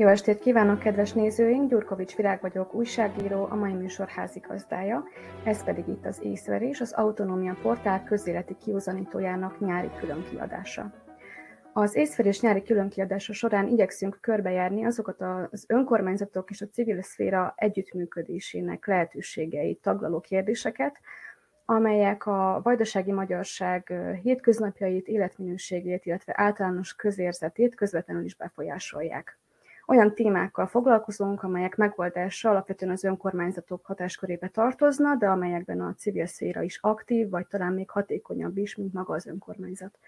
Jó estét kívánok, kedves nézőink! Gyurkovics Virág vagyok, újságíró, a mai műsor házigazdája. Ez pedig itt az Észverés, az Autonómia Portál közéleti kiúzanítójának nyári különkiadása. Az észverés nyári különkiadása során igyekszünk körbejárni azokat az önkormányzatok és a civil szféra együttműködésének lehetőségeit taglaló kérdéseket, amelyek a vajdasági magyarság hétköznapjait, életminőségét, illetve általános közérzetét közvetlenül is befolyásolják. Olyan témákkal foglalkozunk, amelyek megoldása alapvetően az önkormányzatok hatáskörébe tartozna, de amelyekben a civil szféra is aktív, vagy talán még hatékonyabb is, mint maga az önkormányzat.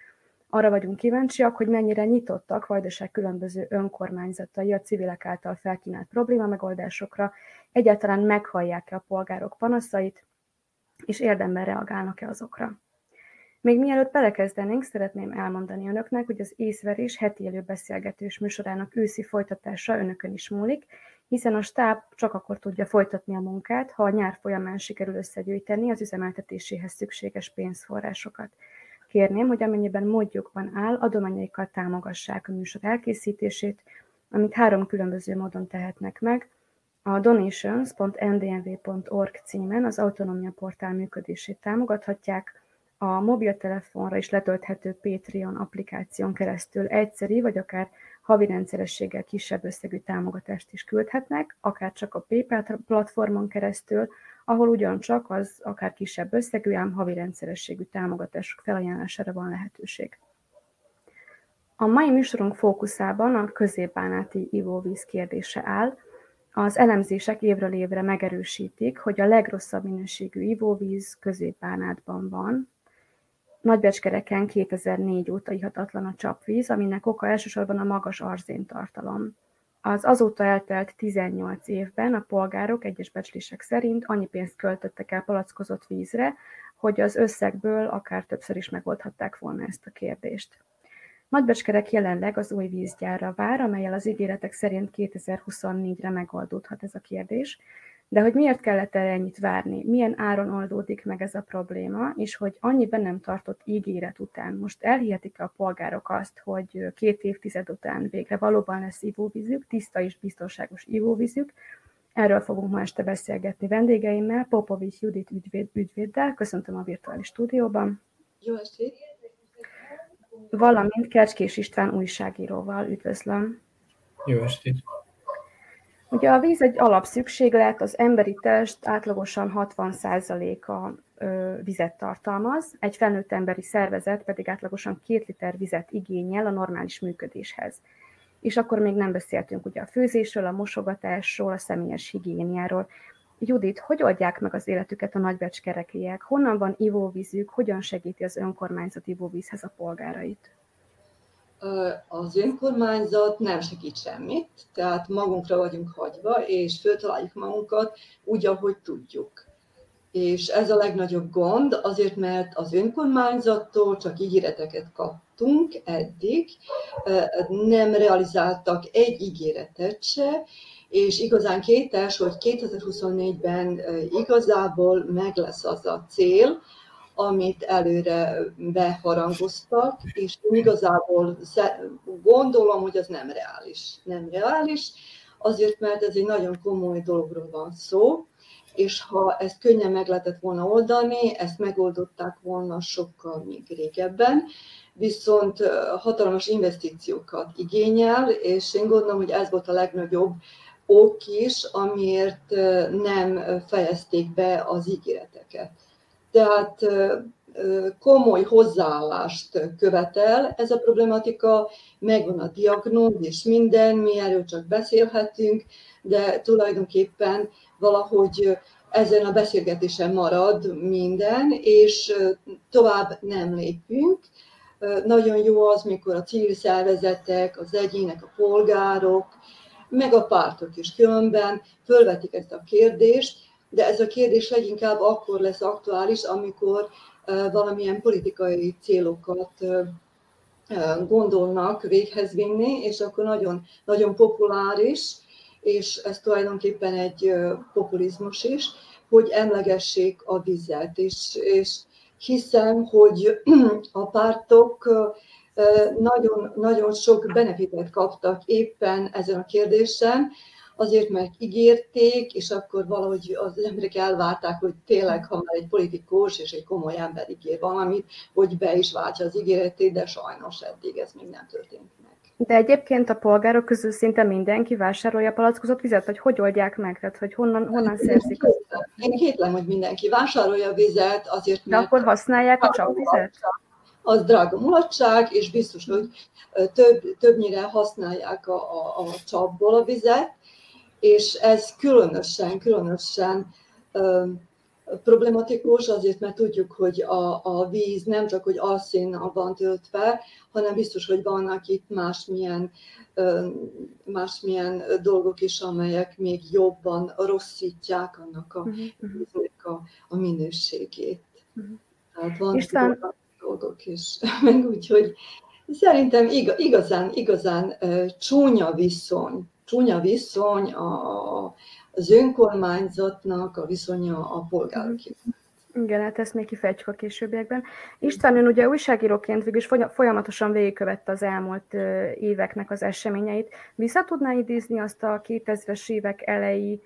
Arra vagyunk kíváncsiak, hogy mennyire nyitottak Vajdaság különböző önkormányzatai a civilek által felkínált probléma megoldásokra, egyáltalán meghallják-e a polgárok panaszait, és érdemben reagálnak-e azokra. Még mielőtt belekezdenénk, szeretném elmondani önöknek, hogy az észverés heti élő beszélgetős műsorának őszi folytatása önökön is múlik, hiszen a stáb csak akkor tudja folytatni a munkát, ha a nyár folyamán sikerül összegyűjteni az üzemeltetéséhez szükséges pénzforrásokat. Kérném, hogy amennyiben módjukban áll, adományaikkal támogassák a műsor elkészítését, amit három különböző módon tehetnek meg. A donations.ndnv.org címen az Autonómia Portál működését támogathatják, a mobiltelefonra is letölthető Patreon applikáción keresztül egyszeri vagy akár havi rendszerességgel kisebb összegű támogatást is küldhetnek, akár csak a PayPal platformon keresztül, ahol ugyancsak az akár kisebb összegű, ám havi rendszerességű támogatások felajánlására van lehetőség. A mai műsorunk fókuszában a középbánáti ivóvíz kérdése áll. Az elemzések évről évre megerősítik, hogy a legrosszabb minőségű ivóvíz középbánátban van, Nagybecskereken 2004 óta ihatatlan a csapvíz, aminek oka elsősorban a magas arzéntartalom. Az azóta eltelt 18 évben a polgárok egyes becslések szerint annyi pénzt költöttek el palackozott vízre, hogy az összegből akár többször is megoldhatták volna ezt a kérdést. Nagybecskerek jelenleg az új vízgyárra vár, amelyel az ígéretek szerint 2024-re megoldódhat ez a kérdés, de hogy miért kellett erre ennyit várni, milyen áron oldódik meg ez a probléma, és hogy annyi nem tartott ígéret után most elhihetik a polgárok azt, hogy két évtized után végre valóban lesz ivóvízük, tiszta és biztonságos ivóvízük, Erről fogunk ma este beszélgetni vendégeimmel, Popovics Judit ügyvéd, ügyvéddel, köszöntöm a virtuális stúdióban. Jó estét! Valamint Kercskés István újságíróval üdvözlöm. Jó estét! Ugye a víz egy alapszükséglet, az emberi test átlagosan 60%-a vizet tartalmaz, egy felnőtt emberi szervezet pedig átlagosan 2 liter vizet igényel a normális működéshez. És akkor még nem beszéltünk ugye a főzésről, a mosogatásról, a személyes higiéniáról. Judit, hogy oldják meg az életüket a nagybecskerekiek? Honnan van ivóvízük? Hogyan segíti az önkormányzat ivóvízhez a polgárait? Az önkormányzat nem segít semmit, tehát magunkra vagyunk hagyva, és föltaláljuk magunkat úgy, ahogy tudjuk. És ez a legnagyobb gond, azért mert az önkormányzattól csak ígéreteket kaptunk eddig, nem realizáltak egy ígéretet se, és igazán kétes, hogy 2024-ben igazából meg lesz az a cél, amit előre beharangoztak, és igazából gondolom, hogy az nem reális. Nem reális, azért, mert ez egy nagyon komoly dologról van szó, és ha ezt könnyen meg lehetett volna oldani, ezt megoldották volna sokkal még régebben, viszont hatalmas investíciókat igényel, és én gondolom, hogy ez volt a legnagyobb ok is, amiért nem fejezték be az ígéreteket. Tehát komoly hozzáállást követel ez a problematika, megvan a diagnózis, minden, mi erről csak beszélhetünk, de tulajdonképpen valahogy ezen a beszélgetésen marad minden, és tovább nem lépünk. Nagyon jó az, mikor a civil szervezetek, az egyének, a polgárok, meg a pártok is különben fölvetik ezt a kérdést, de ez a kérdés leginkább akkor lesz aktuális, amikor valamilyen politikai célokat gondolnak véghez vinni, és akkor nagyon, nagyon populáris, és ez tulajdonképpen egy populizmus is, hogy emlegessék a vizet, és, és hiszem, hogy a pártok nagyon, nagyon sok benefitet kaptak éppen ezen a kérdésen, azért, mert ígérték, és akkor valahogy az emberek elvárták, hogy tényleg, ha már egy politikus és egy komoly ember ígér valamit, hogy be is váltja az ígéretét, de sajnos eddig ez még nem történt meg. De egyébként a polgárok közül szinte mindenki vásárolja palackozott vizet, vagy hogy oldják meg? Tehát, hogy honnan, honnan szerzik? Én kétlem, hogy mindenki vásárolja a vizet, azért, mert... De akkor használják a csapvizet? Az drága mulatság, és biztos, hogy több, többnyire használják a, a, a csapból a vizet, és ez különösen, különösen problematikus, azért mert tudjuk, hogy a, a víz nem csak, hogy alszínnal van töltve, hanem biztos, hogy vannak itt másmilyen, másmilyen dolgok is, amelyek még jobban rosszítják annak a, uh-huh. a, a minőségét. Uh-huh. Tehát van István... dolgok is. Meg úgy, hogy szerintem igazán, igazán csúnya viszony, csúnya viszony a, az önkormányzatnak a viszonya a polgárokhoz. Igen, hát ezt még kifejtjük a későbbiekben. István, ön ugye újságíróként végül is folyamatosan végigkövette az elmúlt éveknek az eseményeit. Vissza tudná idézni azt a 2000-es évek elejé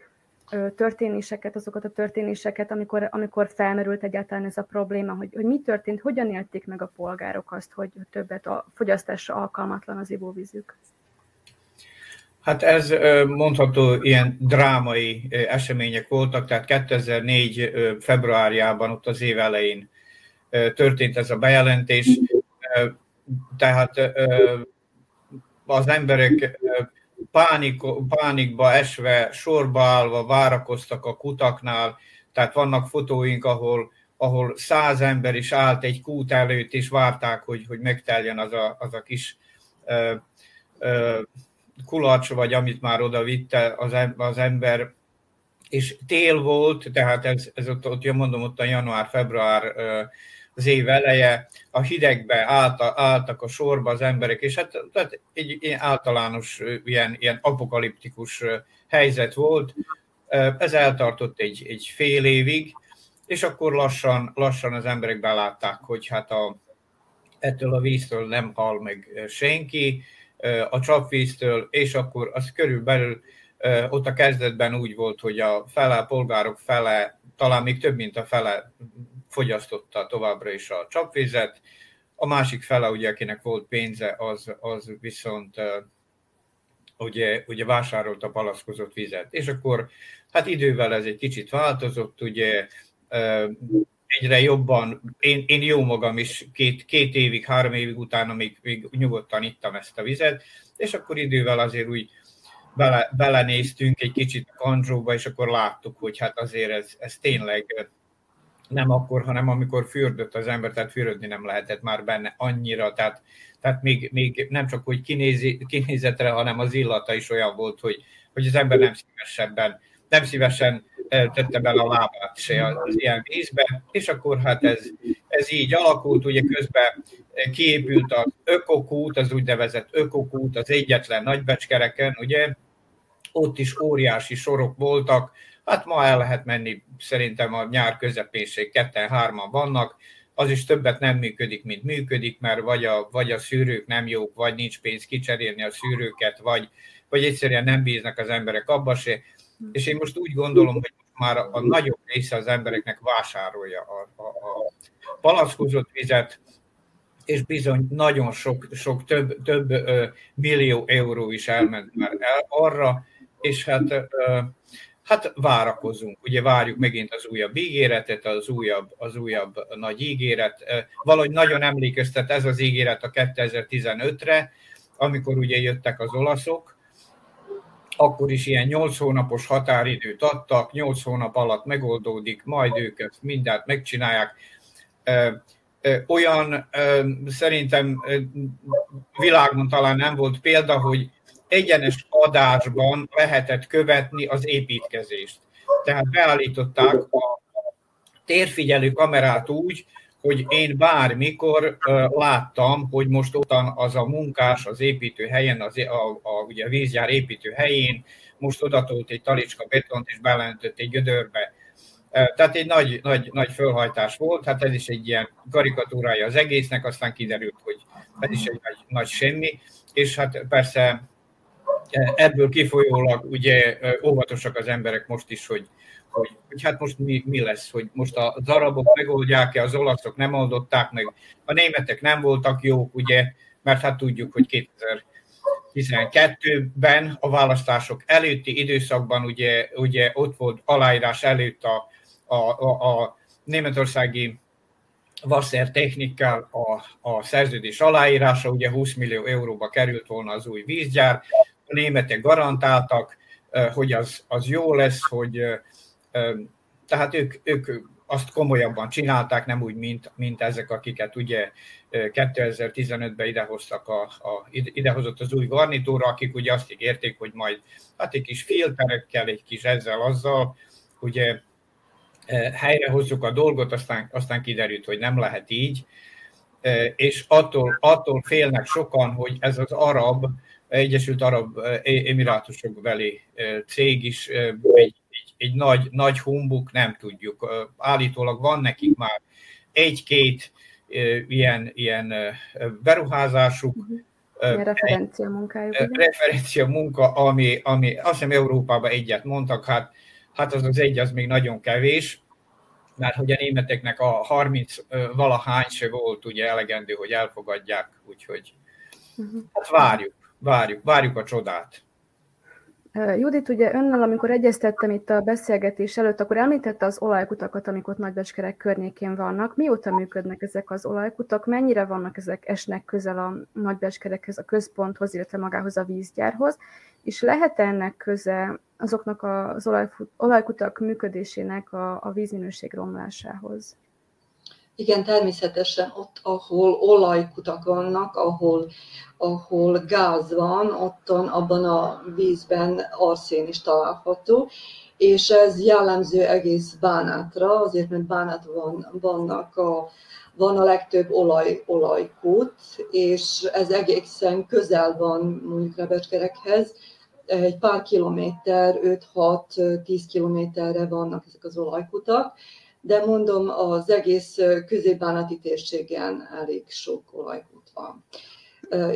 történéseket, azokat a történéseket, amikor, amikor felmerült egyáltalán ez a probléma, hogy, hogy mi történt, hogyan élték meg a polgárok azt, hogy többet a fogyasztásra alkalmatlan az ivóvízük? Hát ez mondható ilyen drámai események voltak, tehát 2004 februárjában, ott az év elején történt ez a bejelentés, tehát az emberek pánik, pánikba esve, sorba állva várakoztak a kutaknál, tehát vannak fotóink, ahol, ahol száz ember is állt egy kút előtt, és várták, hogy, hogy megteljen az a, az a kis ö, ö, kulacs, vagy amit már oda vitte az, ember, és tél volt, tehát ez, ez ott, ott mondom, ott a január-február az év eleje, a hidegbe állt, álltak a sorba az emberek, és hát tehát egy egy általános ilyen, ilyen apokaliptikus helyzet volt. Ez eltartott egy, egy fél évig, és akkor lassan, lassan az emberek belátták, hogy hát a, ettől a víztől nem hal meg senki, a csapvíztől, és akkor az körülbelül ott a kezdetben úgy volt, hogy a fele, a polgárok fele, talán még több, mint a fele fogyasztotta továbbra is a csapvizet, a másik fele, ugye, akinek volt pénze, az, az viszont ugye, ugye vásárolta palaszkozott vizet. És akkor hát idővel ez egy kicsit változott, ugye egyre jobban, én, én jó magam is két, két évig, három évig utána még, még nyugodtan ittam ezt a vizet, és akkor idővel azért úgy bele, belenéztünk egy kicsit a és akkor láttuk, hogy hát azért ez, ez tényleg nem akkor, hanem amikor fürdött az ember, tehát fürödni nem lehetett már benne annyira, tehát, tehát még, még nem csak hogy kinézi, kinézetre, hanem az illata is olyan volt, hogy, hogy az ember nem szívesebben, nem szívesen tette bele a lábát se az ilyen vízbe, és akkor hát ez, ez így alakult, ugye közben kiépült az ökokút, az úgynevezett ökokút, az egyetlen nagybecskereken, ugye, ott is óriási sorok voltak, hát ma el lehet menni, szerintem a nyár közepénség ketten-hárman vannak, az is többet nem működik, mint működik, mert vagy a, vagy a szűrők nem jók, vagy nincs pénz kicserélni a szűrőket, vagy, vagy egyszerűen nem bíznak az emberek abba se, és én most úgy gondolom, hogy már a nagyobb része az embereknek vásárolja a, a, a palackozott vizet, és bizony nagyon sok, sok több, több millió euró is elment már el arra, és hát, hát várakozunk, ugye várjuk megint az újabb ígéretet, az újabb, az újabb nagy ígéret. Valahogy nagyon emlékeztet ez az ígéret a 2015-re, amikor ugye jöttek az olaszok, akkor is ilyen 8 hónapos határidőt adtak, 8 hónap alatt megoldódik, majd ők ezt mindent megcsinálják. Olyan szerintem világon talán nem volt példa, hogy egyenes adásban lehetett követni az építkezést. Tehát beállították a térfigyelő kamerát úgy, hogy én bármikor láttam, hogy most ottan az a munkás az építő helyen, az, a, a, ugye a vízjár építő helyén, most odatolt egy talicska betont és belentött egy gödörbe. Tehát egy nagy, nagy, nagy fölhajtás volt, hát ez is egy ilyen karikatúrája az egésznek, aztán kiderült, hogy ez is egy nagy, nagy semmi, és hát persze ebből kifolyólag ugye óvatosak az emberek most is, hogy, hogy, hogy hát most mi, mi lesz, hogy most a arabok megoldják-e, az olaszok nem oldották meg, a németek nem voltak jók, ugye, mert hát tudjuk, hogy 2012-ben a választások előtti időszakban ugye, ugye ott volt aláírás előtt a, a, a, a németországi Wasser technikkel a, a szerződés aláírása, ugye 20 millió euróba került volna az új vízgyár, a németek garantáltak, hogy az, az jó lesz, hogy tehát ők, ők azt komolyabban csinálták, nem úgy, mint, mint ezek, akiket ugye 2015-ben idehoztak a, a, idehozott az új garnitúra, akik ugye azt ígérték, hogy majd hát egy kis filterekkel, egy kis ezzel, azzal, ugye helyrehozzuk a dolgot, aztán, aztán kiderült, hogy nem lehet így, és attól, attól félnek sokan, hogy ez az arab, Egyesült Arab Emirátusok beli cég is egy, egy, nagy, nagy humbuk, nem tudjuk. Állítólag van nekik már egy-két ilyen, ilyen beruházásuk, Ilyen referencia munkájuk. Referencia munka, ami, ami azt hiszem Európában egyet mondtak, hát, hát az az egy, az még nagyon kevés, mert hogy a németeknek a 30 valahány se volt ugye elegendő, hogy elfogadják, úgyhogy uh-huh. hát várjuk várjuk, várjuk a csodát. Judit, ugye önnel, amikor egyeztettem itt a beszélgetés előtt, akkor említette az olajkutakat, amik ott Nagybecskerek környékén vannak. Mióta működnek ezek az olajkutak? Mennyire vannak ezek, esnek közel a Nagybecskerekhez, a központhoz, illetve magához a vízgyárhoz? És lehet ennek köze azoknak az olajkutak működésének a, a vízminőség romlásához? Igen, természetesen ott, ahol olajkutak vannak, ahol, ahol gáz van, ottan abban a vízben arszén is található, és ez jellemző egész Bánátra, azért mert Bánát van, vannak a, van a legtöbb olaj, olajkút, és ez egészen közel van mondjuk Rebecskerekhez, egy pár kilométer, 5-6-10 kilométerre vannak ezek az olajkutak, de mondom, az egész középbánati térségen elég sok olajkút van.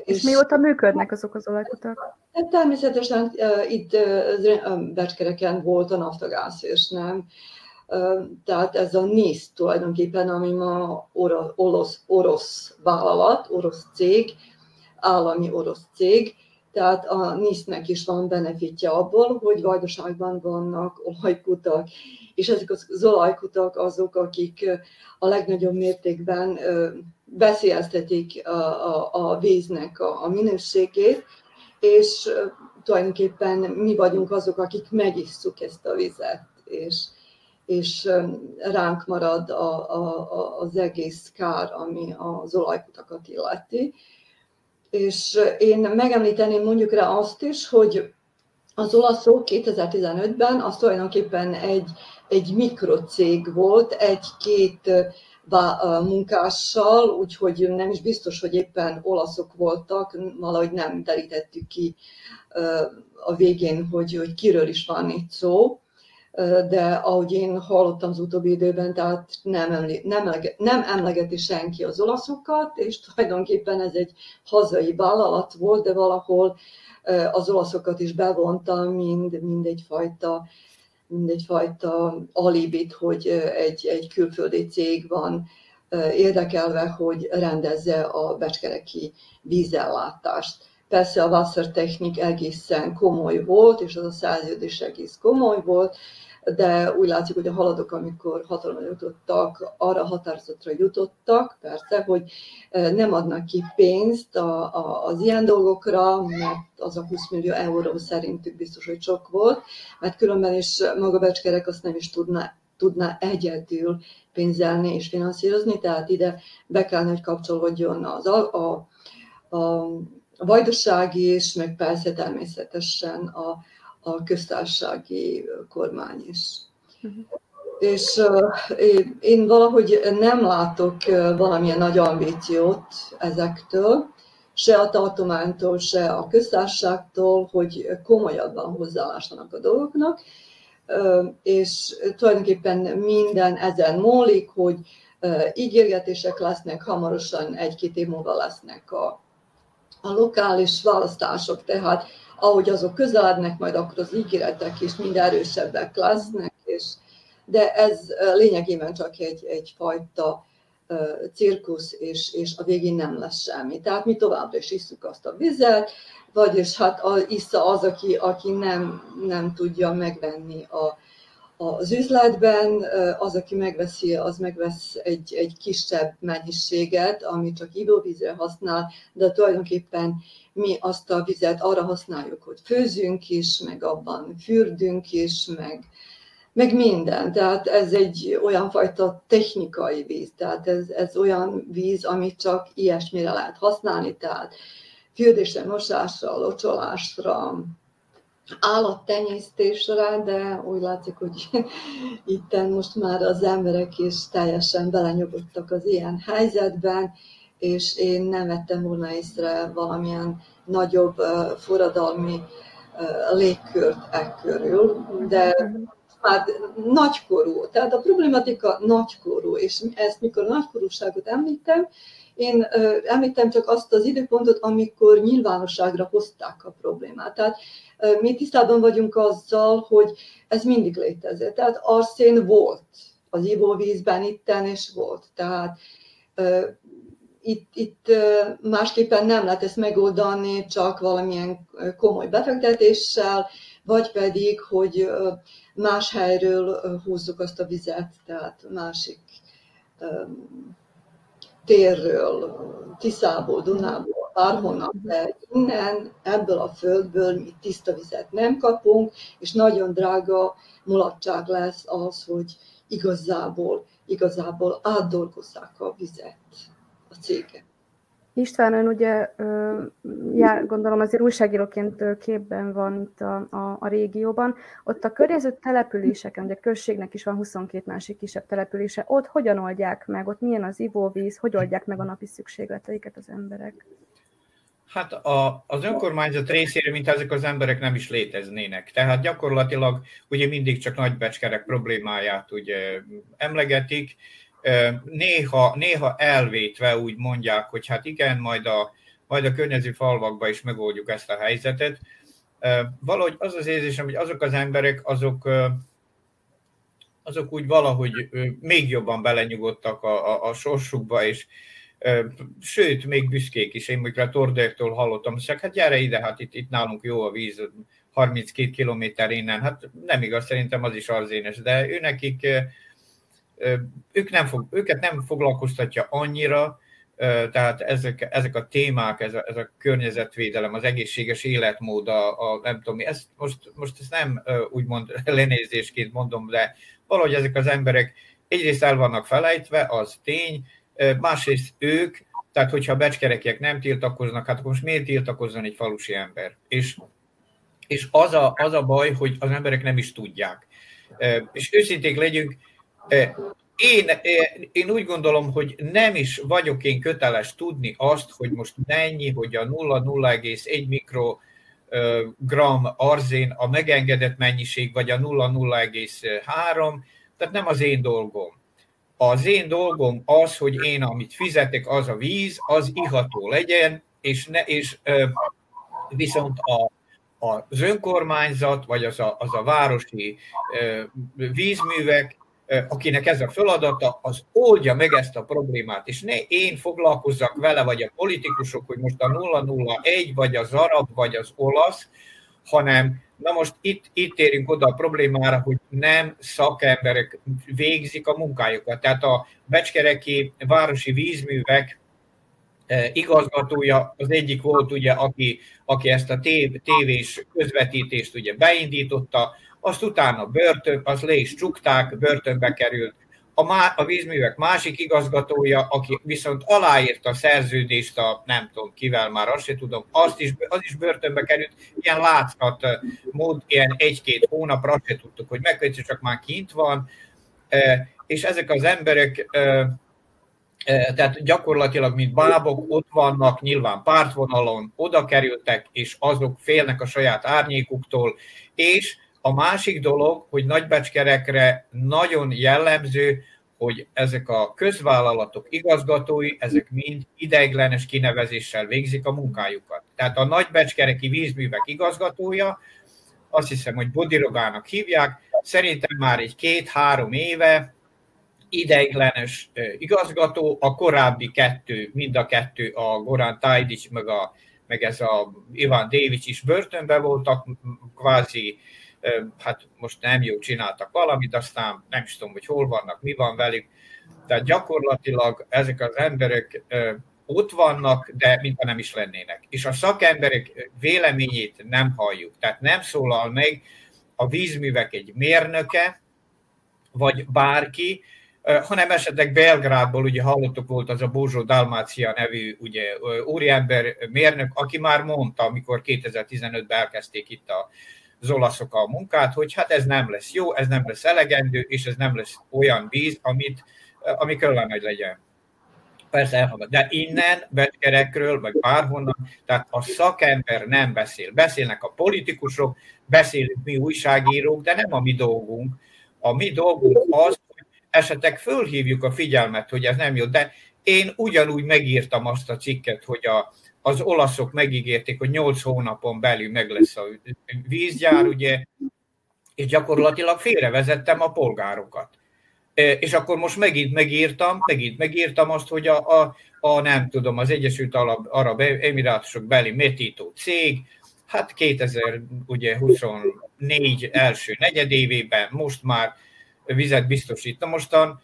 És, és mióta működnek azok az olajkutak? Hát természetesen itt Becskereken volt a naftagász, és nem. Tehát ez a NISZ tulajdonképpen, ami ma orosz, orosz vállalat, orosz cég, állami orosz cég, tehát a NISZ-nek is van benefitje abból, hogy vajdaságban vannak olajkutak, és ezek az olajkutak azok, akik a legnagyobb mértékben veszélyeztetik a, a, a víznek a, a minőségét, és tulajdonképpen mi vagyunk azok, akik megisszuk ezt a vizet, és, és ránk marad a, a, az egész kár, ami az olajkutakat illeti. És én megemlíteném mondjuk rá azt is, hogy az olaszok 2015-ben az tulajdonképpen egy, egy mikrocég volt, egy-két munkással, úgyhogy nem is biztos, hogy éppen olaszok voltak, valahogy nem derítettük ki a végén, hogy, hogy kiről is van itt szó, de ahogy én hallottam az utóbbi időben, tehát nem, emlé, nem, nem emlegeti senki az olaszokat, és tulajdonképpen ez egy hazai vállalat volt, de valahol az olaszokat is bevonta, mind, mind egyfajta mindegyfajta alibit, hogy egy, egy külföldi cég van érdekelve, hogy rendezze a becskereki vízellátást. Persze a Wassertechnik egészen komoly volt, és az a szerződés egész komoly volt, de úgy látszik, hogy a haladók, amikor hatalomra jutottak, arra határozatra jutottak, persze, hogy nem adnak ki pénzt a, a, az ilyen dolgokra, mert az a 20 millió euró szerintük biztos, hogy sok volt, mert különben is maga Becskerek azt nem is tudna, tudna egyedül pénzelni és finanszírozni, tehát ide be kellene, hogy kapcsolódjon az a, a, a a vajdasági is, meg persze természetesen a, a köztársasági kormány is. Uh-huh. És én valahogy nem látok valamilyen nagy ambíciót ezektől, se a tartománytól, se a köztársaságtól, hogy komolyabban hozzáállásanak a dolgoknak, és tulajdonképpen minden ezen múlik, hogy ígérgetések lesznek, hamarosan egy-két év múlva lesznek a, a lokális választások, tehát ahogy azok közelednek, majd akkor az ígéretek is mind erősebbek lesznek, és, de ez lényegében csak egy, egyfajta cirkusz, és, és a végén nem lesz semmi. Tehát mi továbbra is isszuk azt a vizet, vagyis hát a, issza az, aki, aki nem, nem tudja megvenni a, az üzletben, az, aki megveszi, az megvesz egy, egy kisebb mennyiséget, ami csak ivóvízre használ, de tulajdonképpen mi azt a vizet arra használjuk, hogy főzünk is, meg abban fürdünk is, meg, meg minden. Tehát ez egy olyan fajta technikai víz, tehát ez, ez olyan víz, amit csak ilyesmire lehet használni, tehát fürdésre, mosásra, locsolásra, állattenyésztésre, de úgy látszik, hogy itt most már az emberek is teljesen belenyugodtak az ilyen helyzetben, és én nem vettem volna észre valamilyen nagyobb forradalmi légkört e körül, de már nagykorú, tehát a problematika nagykorú, és ezt mikor nagykorúságot említem, én említem csak azt az időpontot, amikor nyilvánosságra hozták a problémát. Tehát mi tisztában vagyunk azzal, hogy ez mindig létezett. Tehát arszén volt az ivóvízben itten, és volt. Tehát itt, itt másképpen nem lehet ezt megoldani csak valamilyen komoly befektetéssel, vagy pedig, hogy más helyről húzzuk azt a vizet, tehát másik térről, Tiszából, Dunából, bárhonnan, de innen, ebből a földből mi tiszta vizet nem kapunk, és nagyon drága mulatság lesz az, hogy igazából, igazából átdolgozzák a vizet a cégek. István, ön ugye, já, gondolom azért újságíróként képben van itt a, a, a régióban. Ott a környező településeken, ugye a községnek is van 22 másik kisebb települése, ott hogyan oldják meg, ott milyen az ivóvíz, hogy oldják meg a napi szükségleteiket az emberek? Hát a, az önkormányzat részére, mint ezek az emberek nem is léteznének. Tehát gyakorlatilag ugye mindig csak nagybecskerek problémáját ugye emlegetik, néha, néha elvétve úgy mondják, hogy hát igen, majd a, majd a környező falvakba is megoldjuk ezt a helyzetet. Valahogy az az érzésem, hogy azok az emberek, azok, azok úgy valahogy még jobban belenyugodtak a, a, a sorsukba, és sőt, még büszkék is. Én mondjuk a Tordektól hallottam, hogy hát gyere ide, hát itt, itt nálunk jó a víz, 32 kilométer innen. Hát nem igaz, szerintem az is arzénes, de ő nekik ők nem fog, őket nem foglalkoztatja annyira, tehát ezek, ezek a témák, ez a, ez a környezetvédelem, az egészséges életmód, a, a nem tudom, ezt most, most ezt nem úgymond lenézésként mondom, de valahogy ezek az emberek egyrészt el vannak felejtve, az tény, másrészt ők, tehát hogyha a becskerekiek nem tiltakoznak, hát akkor most miért tiltakozzon egy falusi ember? És, és az, a, az a baj, hogy az emberek nem is tudják. És őszinték legyünk, én, én úgy gondolom, hogy nem is vagyok én köteles tudni azt, hogy most mennyi, hogy a 0,01 mikrogram arzén a megengedett mennyiség, vagy a 0,03, tehát nem az én dolgom. Az én dolgom az, hogy én, amit fizetek, az a víz, az iható legyen, és, ne, és viszont a, az önkormányzat, vagy az a, az a városi vízművek akinek ez a feladata, az oldja meg ezt a problémát, és ne én foglalkozzak vele, vagy a politikusok, hogy most a 001, vagy az arab, vagy az olasz, hanem na most itt, itt érünk oda a problémára, hogy nem szakemberek végzik a munkájukat. Tehát a becskereki városi vízművek igazgatója az egyik volt, ugye, aki, aki ezt a tévés közvetítést ugye beindította, azt utána börtön, az le is csukták, börtönbe került. A, má, a vízművek másik igazgatója, aki viszont aláírta a szerződést a nem tudom kivel már, azt se tudom, azt is, az is börtönbe került, ilyen látszat mód, ilyen egy-két hónapra azt se tudtuk, hogy megkötjük, csak már kint van, és ezek az emberek tehát gyakorlatilag, mint bábok, ott vannak, nyilván pártvonalon oda kerültek, és azok félnek a saját árnyékuktól, és a másik dolog, hogy nagybecskerekre nagyon jellemző, hogy ezek a közvállalatok igazgatói, ezek mind ideiglenes kinevezéssel végzik a munkájukat. Tehát a nagybecskereki vízművek igazgatója, azt hiszem, hogy Bodirogának hívják, szerintem már egy két-három éve ideiglenes igazgató, a korábbi kettő, mind a kettő, a Goran Tajdic, meg, a, meg ez a Ivan Davics is börtönben voltak, kvázi hát most nem jó csináltak valamit, aztán nem is tudom, hogy hol vannak, mi van velük. Tehát gyakorlatilag ezek az emberek ott vannak, de mintha nem is lennének. És a szakemberek véleményét nem halljuk. Tehát nem szólal meg a vízművek egy mérnöke, vagy bárki, hanem esetleg Belgrádból, ugye hallottuk volt az a Bózsó Dalmácia nevű ugye, úriember mérnök, aki már mondta, amikor 2015-ben elkezdték itt a az olaszok a munkát, hogy hát ez nem lesz jó, ez nem lesz elegendő, és ez nem lesz olyan víz, amit, ami kellene, hogy legyen. Persze elhallgat. De innen, Betkerekről, vagy bárhonnan, tehát a szakember nem beszél. Beszélnek a politikusok, beszélünk mi újságírók, de nem a mi dolgunk. A mi dolgunk az, hogy esetleg fölhívjuk a figyelmet, hogy ez nem jó. De én ugyanúgy megírtam azt a cikket, hogy a, az olaszok megígérték, hogy 8 hónapon belül meg lesz a vízgyár, ugye, és gyakorlatilag félrevezettem a polgárokat. E, és akkor most megint megírtam, megint megírtam azt, hogy a, a, a nem tudom, az Egyesült Arab Emirátusok beli metító cég, hát 2024 első negyedévében most már vizet biztosít. Na mostan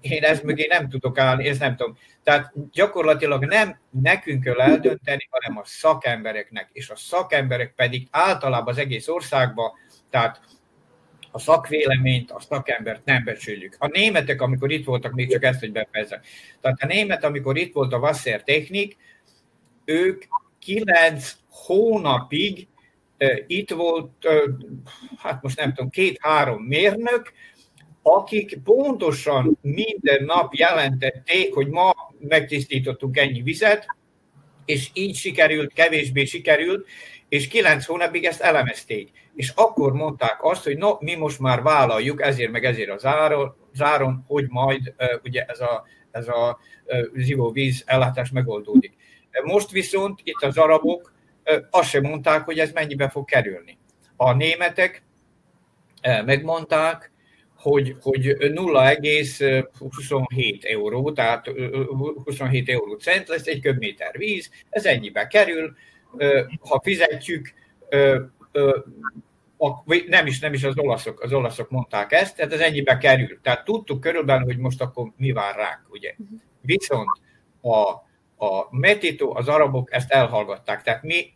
én ezt mögé nem tudok állni, ezt nem tudom. Tehát gyakorlatilag nem nekünk kell eldönteni, hanem a szakembereknek, és a szakemberek pedig általában az egész országban, tehát a szakvéleményt, a szakembert nem becsüljük. A németek, amikor itt voltak, még csak ezt, hogy befejezem. Tehát a német, amikor itt volt a Wasser Technik, ők kilenc hónapig itt volt, hát most nem tudom, két-három mérnök, akik pontosan minden nap jelentették, hogy ma megtisztítottunk ennyi vizet, és így sikerült, kevésbé sikerült, és kilenc hónapig ezt elemezték. És akkor mondták azt, hogy no, mi most már vállaljuk ezért meg ezért az áron, záron, hogy majd ugye ez a, ez a zivóvíz ellátás megoldódik. Most viszont itt az arabok azt sem mondták, hogy ez mennyibe fog kerülni. A németek megmondták, hogy, hogy 0,27 euró, tehát 27 euró cent lesz egy köbméter víz, ez ennyibe kerül, ha fizetjük, nem is, nem is az olaszok, az olaszok mondták ezt, tehát ez ennyibe kerül. Tehát tudtuk körülbelül, hogy most akkor mi vár ránk, ugye. Viszont a, a metító, az arabok ezt elhallgatták. Tehát mi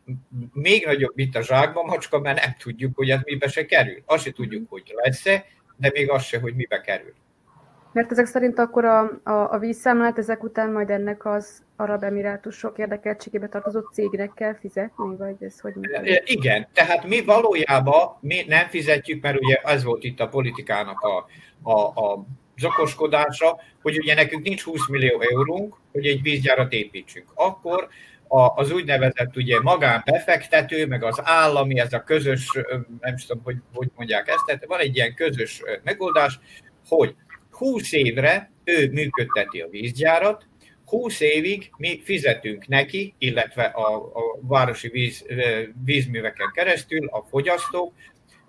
még nagyobb itt a zsákban macska, mert nem tudjuk, hogy ez mibe se kerül. Azt se tudjuk, hogy lesz-e, de még az se, hogy mibe kerül. Mert ezek szerint akkor a, a, a vízszámlát ezek után majd ennek az Arab Emirátusok érdekeltségébe tartozó cégnek kell fizetni, vagy ez hogy működik? Igen, tehát mi valójában mi nem fizetjük, mert ugye ez volt itt a politikának a, a, a zakoskodása, hogy ugye nekünk nincs 20 millió eurónk, hogy egy vízgyárat építsünk. Akkor az úgynevezett ugye magánbefektető, meg az állami, ez a közös, nem tudom, hogy, hogy mondják ezt, tehát van egy ilyen közös megoldás, hogy 20 évre ő működteti a vízgyárat, 20 évig mi fizetünk neki, illetve a, a városi víz, vízműveken keresztül a fogyasztók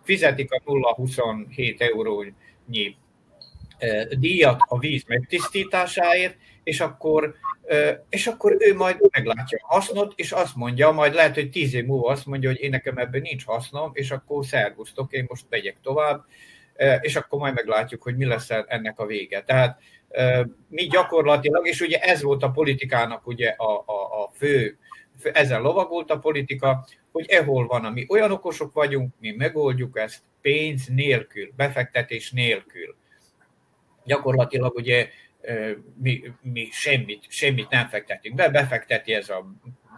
fizetik a 0,27 eurónyi díjat a víz megtisztításáért, és akkor, és akkor ő majd meglátja a hasznot, és azt mondja, majd lehet, hogy tíz év múlva azt mondja, hogy én nekem ebben nincs hasznom, és akkor szervusztok, én most megyek tovább, és akkor majd meglátjuk, hogy mi lesz ennek a vége. Tehát mi gyakorlatilag, és ugye ez volt a politikának ugye a, a, a fő, ezzel lovagult a politika, hogy ehol van, ami olyan okosok vagyunk, mi megoldjuk ezt pénz nélkül, befektetés nélkül. Gyakorlatilag ugye mi, mi semmit, semmit nem fektetünk be, befekteti ez a,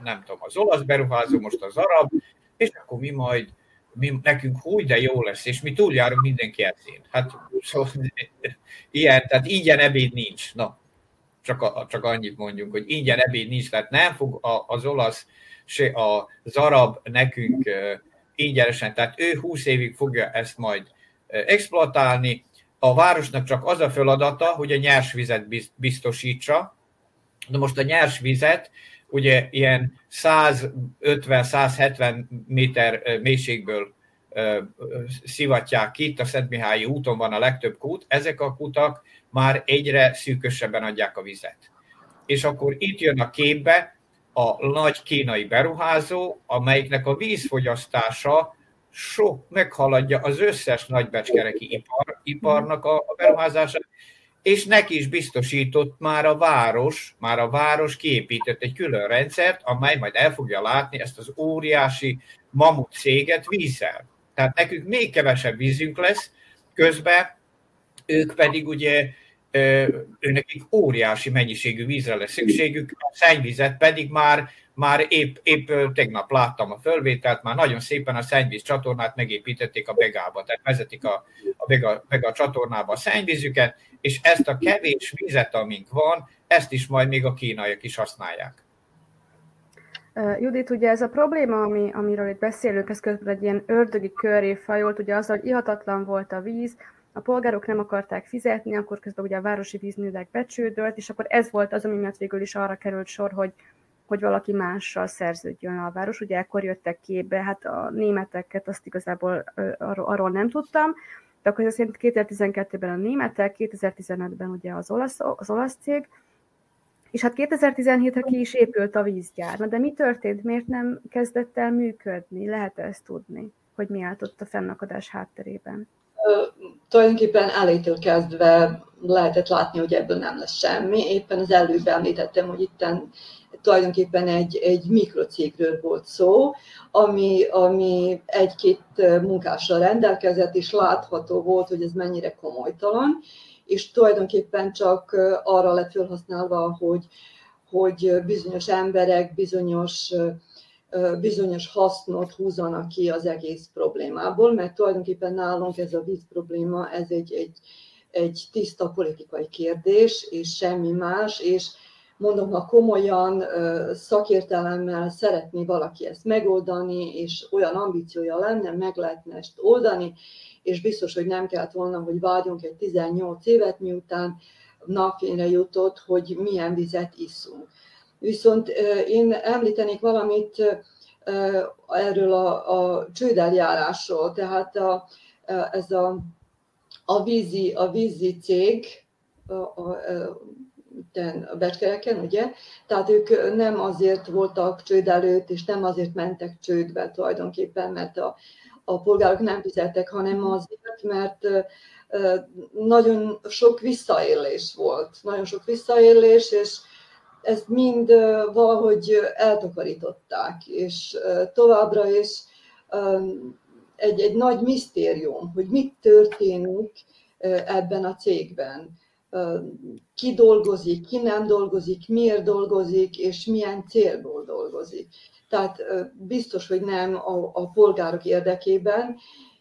nem tudom, az olasz beruházó, most az arab, és akkor mi majd, mi, nekünk úgy, de jó lesz, és mi túljárunk mindenki ezén. Hát szóval, ilyen, tehát ingyen ebéd nincs. Na, csak, a, csak annyit mondjunk, hogy ingyen ebéd nincs, tehát nem fog az olasz, se az arab nekünk ingyenesen, tehát ő 20 évig fogja ezt majd exploatálni, a városnak csak az a feladata, hogy a nyersvizet biztosítsa. De most a nyersvizet ugye ilyen 150-170 méter mélységből szivatják ki, itt a Szentmihályi úton van a legtöbb kút, ezek a kutak már egyre szűkösebben adják a vizet. És akkor itt jön a képbe a nagy kínai beruházó, amelyiknek a vízfogyasztása sok meghaladja az összes nagybecskereki ipar, iparnak a, a beruházását, és neki is biztosított már a város, már a város kiépített egy külön rendszert, amely majd el fogja látni ezt az óriási mamut céget vízzel. Tehát nekünk még kevesebb vízünk lesz, közben ők pedig ugye őnekik óriási mennyiségű vízre lesz szükségük, a szennyvizet pedig már, már épp, épp tegnap láttam a fölvételt, már nagyon szépen a szennyvíz csatornát megépítették a Begába, tehát vezetik a, a Bega, Bega csatornába a szennyvízüket, és ezt a kevés vizet, amink van, ezt is majd még a kínaiak is használják. Judit, ugye ez a probléma, ami, amiről itt beszélünk, ez közben egy ilyen ördögi köré fajolt, ugye az, hogy ihatatlan volt a víz, a polgárok nem akarták fizetni, akkor közben ugye a városi vízművek becsődölt, és akkor ez volt az, ami miatt végül is arra került sor, hogy, hogy valaki mással szerződjön a város. Ugye ekkor jöttek képbe, hát a németeket azt igazából arról, nem tudtam, de akkor ez szerint 2012-ben a németek, 2015-ben ugye az olasz, az olasz cég, és hát 2017-re ki is épült a vízgyár. Na de mi történt? Miért nem kezdett el működni? Lehet ezt tudni, hogy mi állt ott a fennakadás hátterében? Tulajdonképpen elétől kezdve lehetett látni, hogy ebből nem lesz semmi. Éppen az előbb említettem, hogy itt tulajdonképpen egy, egy mikrocégről volt szó, ami, ami egy-két munkással rendelkezett, és látható volt, hogy ez mennyire komolytalan, és tulajdonképpen csak arra lett felhasználva, hogy, hogy bizonyos emberek, bizonyos bizonyos hasznot húzanak ki az egész problémából, mert tulajdonképpen nálunk ez a víz probléma, ez egy, egy, egy tiszta politikai kérdés, és semmi más, és mondom, ha komolyan szakértelemmel szeretné valaki ezt megoldani, és olyan ambíciója lenne, meg lehetne ezt oldani, és biztos, hogy nem kellett volna, hogy várjunk egy 18 évet, miután napfényre jutott, hogy milyen vizet iszunk. Viszont én említenék valamit erről a, a csődeljárásról, tehát a, ez a, a, vízi, a vízi cég, a, a, a becskereken, ugye? Tehát ők nem azért voltak csőd előtt, és nem azért mentek csődbe tulajdonképpen, mert a, a polgárok nem fizettek, hanem azért, mert nagyon sok visszaélés volt. Nagyon sok visszaélés, és ezt mind valahogy eltakarították, és továbbra is egy, egy nagy misztérium, hogy mit történik ebben a cégben. Ki dolgozik, ki nem dolgozik, miért dolgozik, és milyen célból dolgozik. Tehát biztos, hogy nem a, a polgárok érdekében,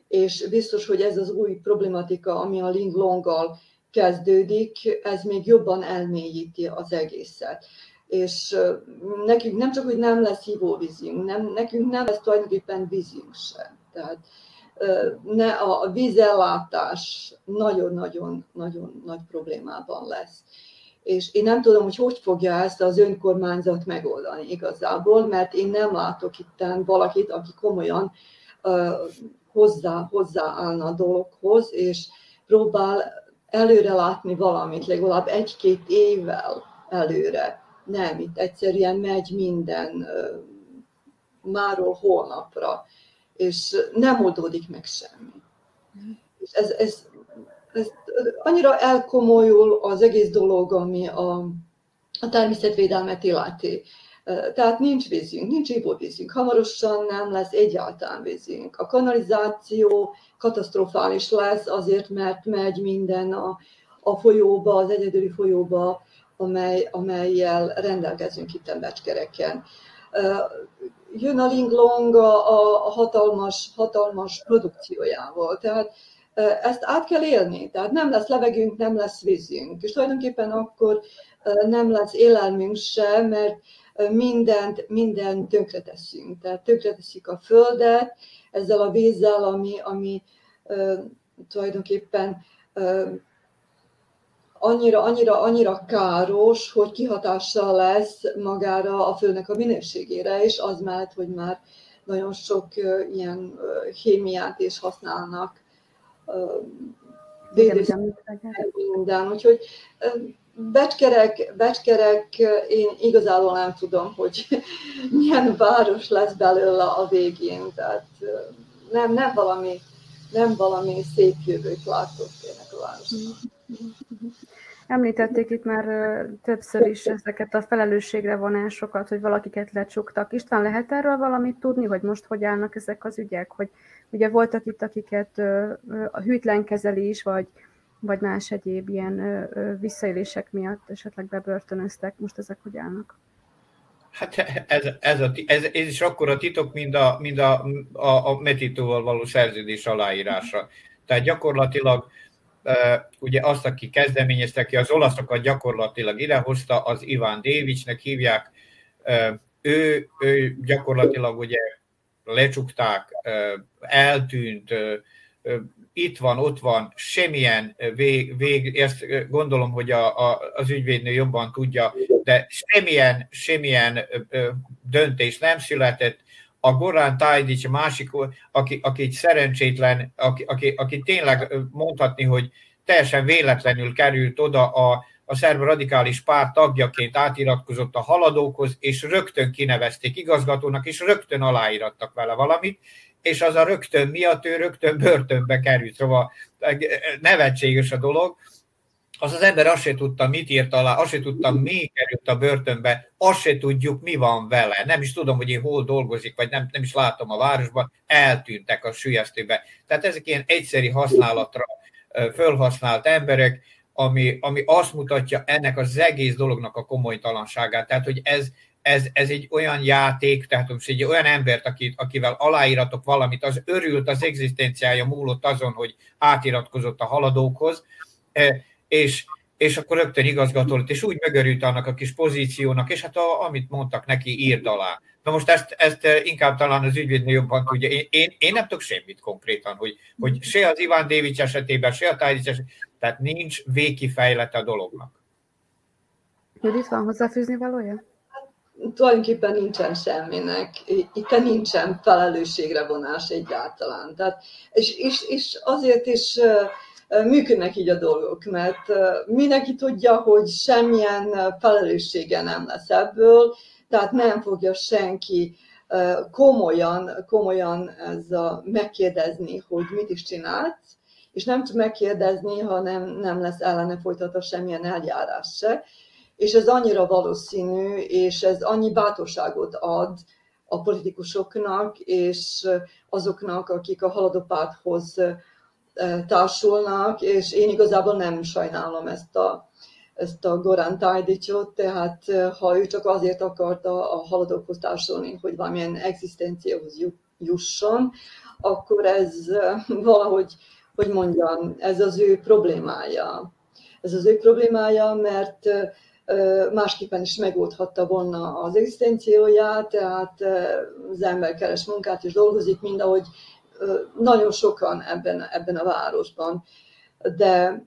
és biztos, hogy ez az új problematika, ami a Ling Longgal kezdődik, ez még jobban elmélyíti az egészet. És nekünk nem csak, hogy nem lesz hívóvízünk, nem, nekünk nem lesz tulajdonképpen vízünk sem. Tehát ne, a vízellátás nagyon-nagyon nagyon nagy problémában lesz. És én nem tudom, hogy hogy fogja ezt az önkormányzat megoldani igazából, mert én nem látok itt valakit, aki komolyan uh, hozzá, hozzáállna a dologhoz, és próbál előre látni valamit, legalább egy-két évvel előre. Nem, itt egyszerűen megy minden máról holnapra, és nem oldódik meg semmi. És ez, ez, ez annyira elkomolyul az egész dolog, ami a, a természetvédelmet illeti. Tehát nincs vízünk, nincs ivóvízünk, hamarosan nem lesz egyáltalán vízünk. A kanalizáció katasztrofális lesz azért, mert megy minden a, a folyóba, az egyedüli folyóba, amely, amelyel rendelkezünk itt a becskereken. Jön a Linglong a, a hatalmas, hatalmas produkciójával, tehát ezt át kell élni, tehát nem lesz levegünk, nem lesz vízünk, és tulajdonképpen akkor nem lesz élelmünk sem, mert mindent, mindent tönkreteszünk. Tehát tönkreteszünk a földet ezzel a vízzel, ami, ami tulajdonképpen annyira, annyira, annyira káros, hogy kihatással lesz magára a fölnek a minőségére, és az mellett, hogy már nagyon sok ilyen kémiát is használnak minden, úgyhogy Becskerek, becskerek, én igazából nem tudom, hogy milyen város lesz belőle a végén, tehát nem, nem, valami, nem valami szép jövőt látok tényleg a városban. Említették itt már többször is ezeket a felelősségre vonásokat, hogy valakiket lecsuktak. István, lehet erről valamit tudni, hogy most hogy állnak ezek az ügyek? Hogy ugye voltak itt, akiket a hűtlenkezelés, vagy, vagy más egyéb ilyen visszaélések miatt esetleg bebörtönöztek. Most ezek hogy állnak? Hát ez, ez, a, ez, ez is akkor a titok, mint a, mint a, a, a Metitóval való szerződés aláírása. Tehát gyakorlatilag ugye azt, aki kezdeményezte ki, az olaszokat gyakorlatilag idehozta, az Iván Dévicsnek hívják, ő, ő gyakorlatilag ugye lecsukták, eltűnt, itt van, ott van, semmilyen vég, vég ezt gondolom, hogy a, a, az ügyvédnő jobban tudja, de semmilyen, semmilyen döntés nem született, a Goran Tajdic, másik, aki, aki szerencsétlen, aki, aki, aki tényleg mondhatni, hogy teljesen véletlenül került oda a, a szerb radikális párt tagjaként átiratkozott a haladókhoz, és rögtön kinevezték igazgatónak, és rögtön aláírattak vele valamit, és az a rögtön miatt ő rögtön börtönbe került, szóval nevetséges a dolog, az az ember azt se tudta, mit írt alá, azt se tudta, mi került a börtönbe, azt se tudjuk, mi van vele. Nem is tudom, hogy én hol dolgozik, vagy nem, nem is látom a városban, eltűntek a sülyeztőbe. Tehát ezek ilyen egyszeri használatra fölhasznált emberek, ami, ami azt mutatja ennek az egész dolognak a komolytalanságát. Tehát, hogy ez, ez, ez egy olyan játék, tehát most egy olyan embert, akit, akivel aláíratok valamit, az örült az egzisztenciája múlott azon, hogy átiratkozott a haladókhoz, és, és akkor rögtön igazgató lett, és úgy megörült annak a kis pozíciónak, és hát a, amit mondtak neki, írd alá. Na most ezt, ezt inkább talán az ügyvédnő jobban tudja. Én, én, én nem tudok semmit konkrétan, hogy, hogy se az Iván Dévics esetében, se a Tájdics esetében, tehát nincs végkifejlete a dolognak. Judit, van hozzáfűzni valója? Tulajdonképpen nincsen semminek, itt nincsen felelősségre vonás egyáltalán. Tehát, és, és, és azért is működnek így a dolgok, mert mindenki tudja, hogy semmilyen felelőssége nem lesz ebből, tehát nem fogja senki komolyan, komolyan ez a, megkérdezni, hogy mit is csinált, és nem tud megkérdezni, ha nem, nem lesz ellene folytatva semmilyen eljárás se. És ez annyira valószínű, és ez annyi bátorságot ad a politikusoknak, és azoknak, akik a haladó párthoz társulnak, és én igazából nem sajnálom ezt a, ezt a Goran Tajdicsot, tehát ha ő csak azért akarta a haladókhoz társulni, hogy valamilyen egzisztenciához jusson, akkor ez valahogy, hogy mondjam, ez az ő problémája. Ez az ő problémája, mert másképpen is megoldhatta volna az egzisztencióját, tehát az ember keres munkát és dolgozik, mind ahogy nagyon sokan ebben, ebben a városban. De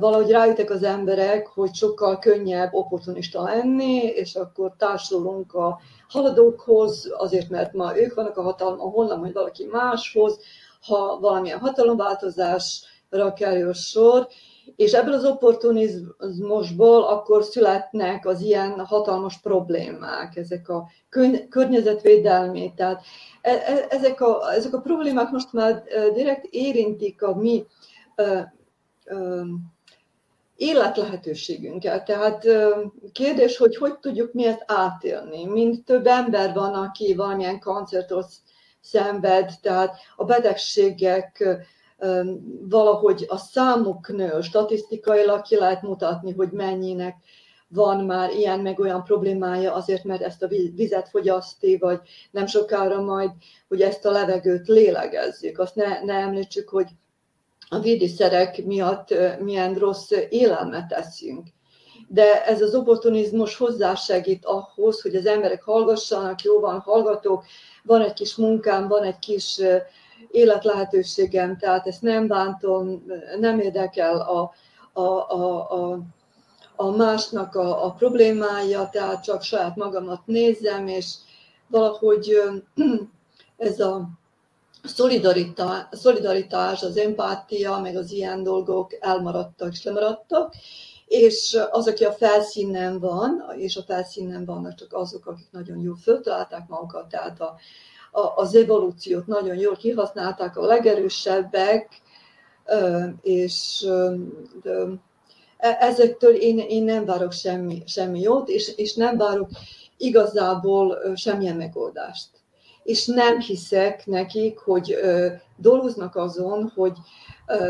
valahogy rájöttek az emberek, hogy sokkal könnyebb opportunista lenni, és akkor társulunk a haladókhoz, azért mert ma ők vannak a hatalma, holnap, hogy valaki máshoz, ha valamilyen hatalomváltozásra kerül sor, és ebből az opportunizmusból akkor születnek az ilyen hatalmas problémák, ezek a környezetvédelmi, tehát e, e, ezek a, ezek a problémák most már direkt érintik a mi életlehetőségünket. Tehát kérdés, hogy hogy tudjuk mi ezt átélni. Mind több ember van, aki valamilyen kancertot szenved, tehát a betegségek valahogy a számuk nő, statisztikailag ki lehet mutatni, hogy mennyinek van már ilyen meg olyan problémája azért, mert ezt a vizet fogyaszti, vagy nem sokára majd, hogy ezt a levegőt lélegezzük. Azt ne, ne említsük, hogy a védőszerek miatt milyen rossz élelmet eszünk. De ez az opportunizmus hozzásegít ahhoz, hogy az emberek hallgassanak, jó van, hallgatók, van egy kis munkám, van egy kis életlehetőségem, tehát ezt nem bántom, nem érdekel a, a, a, a, a másnak a, a problémája, tehát csak saját magamat nézem, és valahogy ez a szolidaritás, az empátia, meg az ilyen dolgok elmaradtak és lemaradtak, és az, aki a felszínen van, és a felszínen vannak csak azok, akik nagyon jól föltalálták magukat, tehát a, az evolúciót nagyon jól kihasználták a legerősebbek, és e, ezektől én, én nem várok semmi, semmi jót, és, és nem várok igazából semmilyen megoldást. És nem hiszek nekik, hogy dolgoznak azon, hogy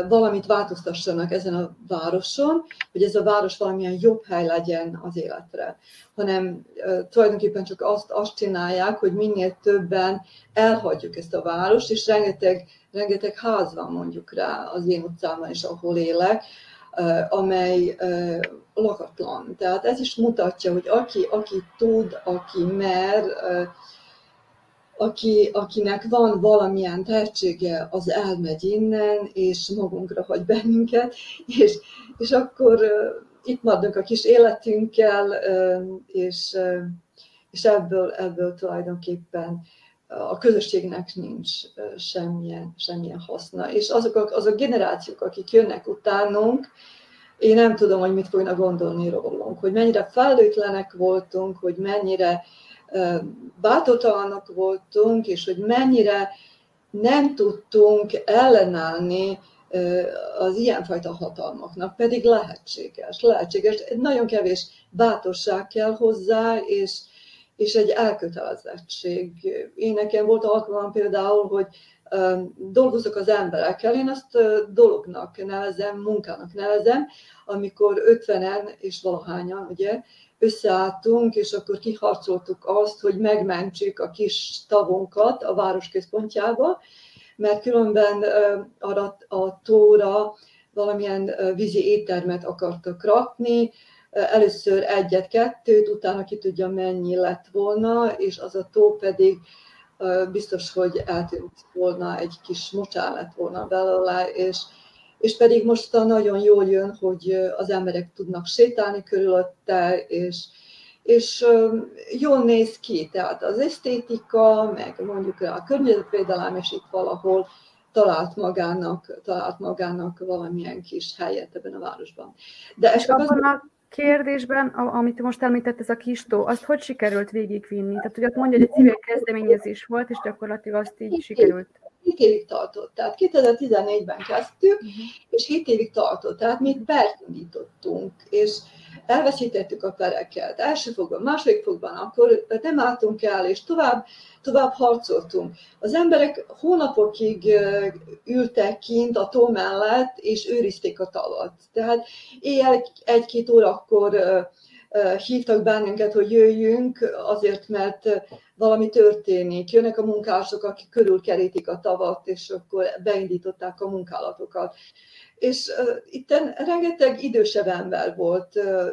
valamit változtassanak ezen a városon, hogy ez a város valamilyen jobb hely legyen az életre, hanem tulajdonképpen csak azt, azt csinálják, hogy minél többen elhagyjuk ezt a várost, és rengeteg, rengeteg ház van mondjuk rá az én utcámon is, ahol élek, amely lakatlan. Tehát ez is mutatja, hogy aki, aki tud, aki mer, aki, akinek van valamilyen tehetsége, az elmegy innen, és magunkra hagy bennünket, és, és akkor uh, itt maradunk a kis életünkkel, uh, és, uh, és ebből, ebből tulajdonképpen a közösségnek nincs semmilyen, semmilyen haszna. És azok a, azok generációk, akik jönnek utánunk, én nem tudom, hogy mit fognak gondolni rólunk, hogy mennyire felelőtlenek voltunk, hogy mennyire bátortalanok voltunk, és hogy mennyire nem tudtunk ellenállni az ilyenfajta hatalmaknak, pedig lehetséges, lehetséges. Nagyon kevés bátorság kell hozzá, és, és egy elkötelezettség. Én nekem volt alkalmam például, hogy dolgozok az emberekkel, én azt dolognak nevezem, munkának nevezem, amikor 50-en és valahányan, ugye, összeálltunk, és akkor kiharcoltuk azt, hogy megmentsük a kis tavunkat a város központjába, mert különben arra a tóra valamilyen vízi éttermet akartak rakni, először egyet-kettőt, utána ki tudja mennyi lett volna, és az a tó pedig biztos, hogy eltűnt volna, egy kis mocsár lett volna belőle, és és pedig most nagyon jól jön, hogy az emberek tudnak sétálni körülötte, és, és jól néz ki, tehát az esztétika, meg mondjuk a környezetvédelem, és itt valahol talált magának, talált magának valamilyen kis helyet ebben a városban. De és abban a kérdésben, amit most említett, ez a kis tó, azt hogy sikerült végigvinni? Tehát, hogy ott mondja, hogy egy civil kezdeményezés volt, és gyakorlatilag azt így sikerült 7 évig tartott. Tehát 2014-ben kezdtük, uh-huh. és 7 évig tartott. Tehát mi pert indítottunk, és elveszítettük a pereket. Első fogban, második fogban, akkor nem álltunk el, és tovább, tovább harcoltunk. Az emberek hónapokig ültek kint a tó mellett, és őrizték a tavat. Tehát éjjel egy-két órakor hívtak bennünket, hogy jöjjünk, azért, mert valami történik. Jönnek a munkások, akik körülkerítik a tavat, és akkor beindították a munkálatokat. És uh, itt rengeteg idősebb ember volt, uh,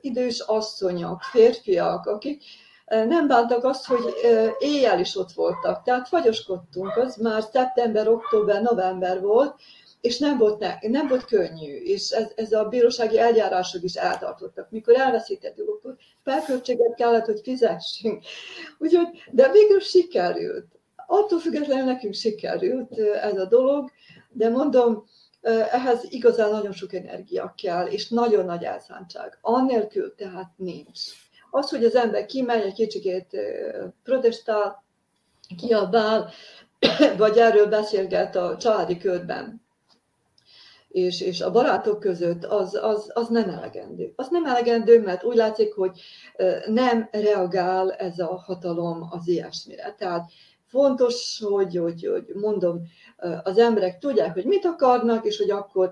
idős asszonyok, férfiak, akik nem bántak azt, hogy uh, éjjel is ott voltak. Tehát fagyoskodtunk, az már szeptember, október, november volt, és nem volt, ne, nem volt könnyű, és ez, ez a bírósági eljárások is eltartottak. Mikor elveszítettük, akkor felköltséget kellett, hogy fizessünk. Úgyhogy, de végül sikerült. Attól függetlenül nekünk sikerült ez a dolog, de mondom, ehhez igazán nagyon sok energia kell, és nagyon nagy elszántság. Annélkül tehát nincs. Az, hogy az ember kimegy, egy kicsikét protestál, kiabál, vagy erről beszélget a családi körben, és, és a barátok között, az, az, az nem elegendő. Az nem elegendő, mert úgy látszik, hogy nem reagál ez a hatalom az ilyesmire. Tehát fontos, hogy, hogy, hogy mondom, az emberek tudják, hogy mit akarnak, és hogy akkor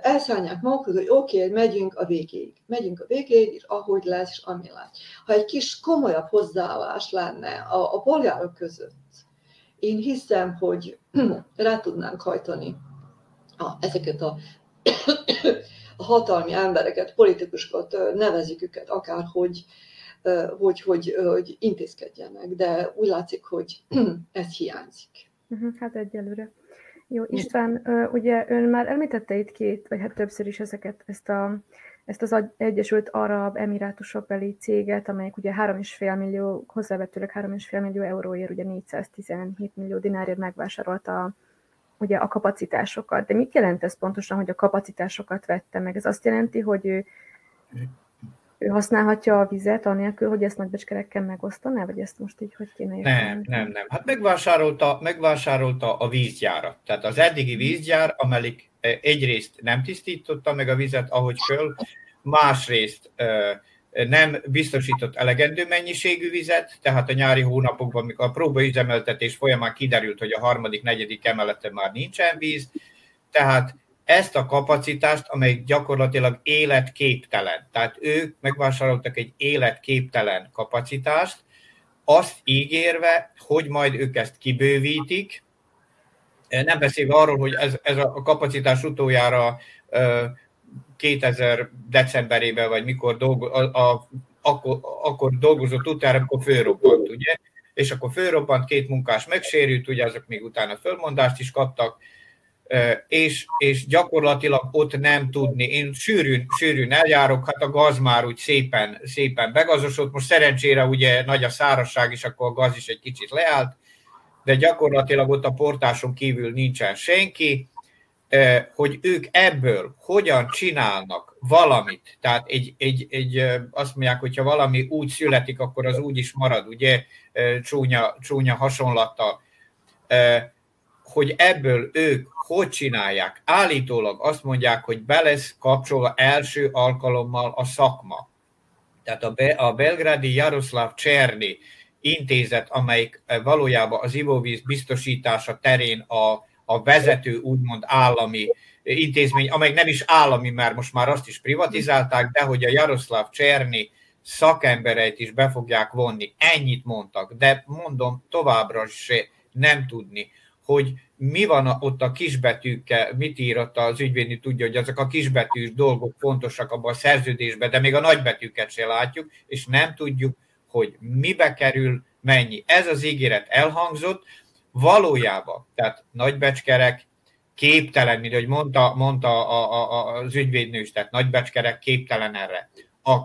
elszállják magukhoz, hogy oké, okay, megyünk a végéig. Megyünk a végéig, és ahogy lesz, és ami lesz. Ha egy kis komolyabb hozzáállás lenne a, a polgárok között, én hiszem, hogy rá tudnánk hajtani a, ezeket a, a hatalmi embereket, politikusokat, nevezik őket akárhogy, hogy, hogy, hogy intézkedjenek, de úgy látszik, hogy ez hiányzik. Uh-huh, hát egyelőre. Jó, István, ugye ön már említette itt két, vagy hát többször is ezeket, ezt, a, ezt az Egyesült Arab Emirátusok beli céget, amelyik ugye 3,5 millió, hozzávetőleg 3,5 millió euróért, ugye 417 millió dinárért megvásárolta ugye a kapacitásokat. De mit jelent ez pontosan, hogy a kapacitásokat vette meg? Ez azt jelenti, hogy ő ő használhatja a vizet, anélkül, hogy ezt nagybecskerekkel megosztaná, vagy ezt most így hogy kéne érteni? Nem, nem, nem. Hát megvásárolta, megvásárolta a vízgyárat. Tehát az eddigi vízgyár, amelyik eh, egyrészt nem tisztította meg a vizet, ahogy föl, másrészt eh, nem biztosított elegendő mennyiségű vizet, tehát a nyári hónapokban, amikor a próbaüzemeltetés folyamán kiderült, hogy a harmadik, negyedik emeleten már nincsen víz, tehát ezt a kapacitást, amely gyakorlatilag életképtelen. Tehát ők megvásároltak egy életképtelen kapacitást, azt ígérve, hogy majd ők ezt kibővítik, nem beszélve arról, hogy ez, ez a kapacitás utoljára 2000 decemberében, vagy mikor dolgo, a, a, akkor, akkor dolgozott utána, amikor fölrobbant, ugye? És akkor fölrobbant, két munkás megsérült, ugye azok még utána fölmondást is kaptak, és, és gyakorlatilag ott nem tudni. Én sűrűn, sűrűn eljárok, hát a gaz már úgy szépen, szépen begazosodott. Most szerencsére ugye nagy a szárazság, és akkor a gaz is egy kicsit leállt, de gyakorlatilag ott a portáson kívül nincsen senki, hogy ők ebből hogyan csinálnak valamit, tehát egy, egy, egy, azt mondják, hogyha valami úgy születik, akkor az úgy is marad, ugye, csúnya, csúnya hasonlata, hogy ebből ők hogy csinálják. Állítólag azt mondják, hogy be lesz kapcsolva első alkalommal a szakma. Tehát a, Be- a belgrádi Jaroszláv Cserni intézet, amelyik valójában az ivóvíz biztosítása terén a, a vezető úgymond állami intézmény, amely nem is állami, mert most már azt is privatizálták, de hogy a Jaroszláv Cserni szakembereit is be fogják vonni. Ennyit mondtak, de mondom továbbra se nem tudni, hogy mi van ott a kisbetűkkel, mit írott az ügyvédni tudja, hogy azok a kisbetűs dolgok fontosak abban a szerződésben, de még a nagybetűket se látjuk, és nem tudjuk, hogy mibe kerül, mennyi. Ez az ígéret elhangzott, valójában, tehát nagybecskerek képtelen, mint hogy mondta, mondta a, a, az ügyvédnő is, tehát nagybecskerek képtelen erre. A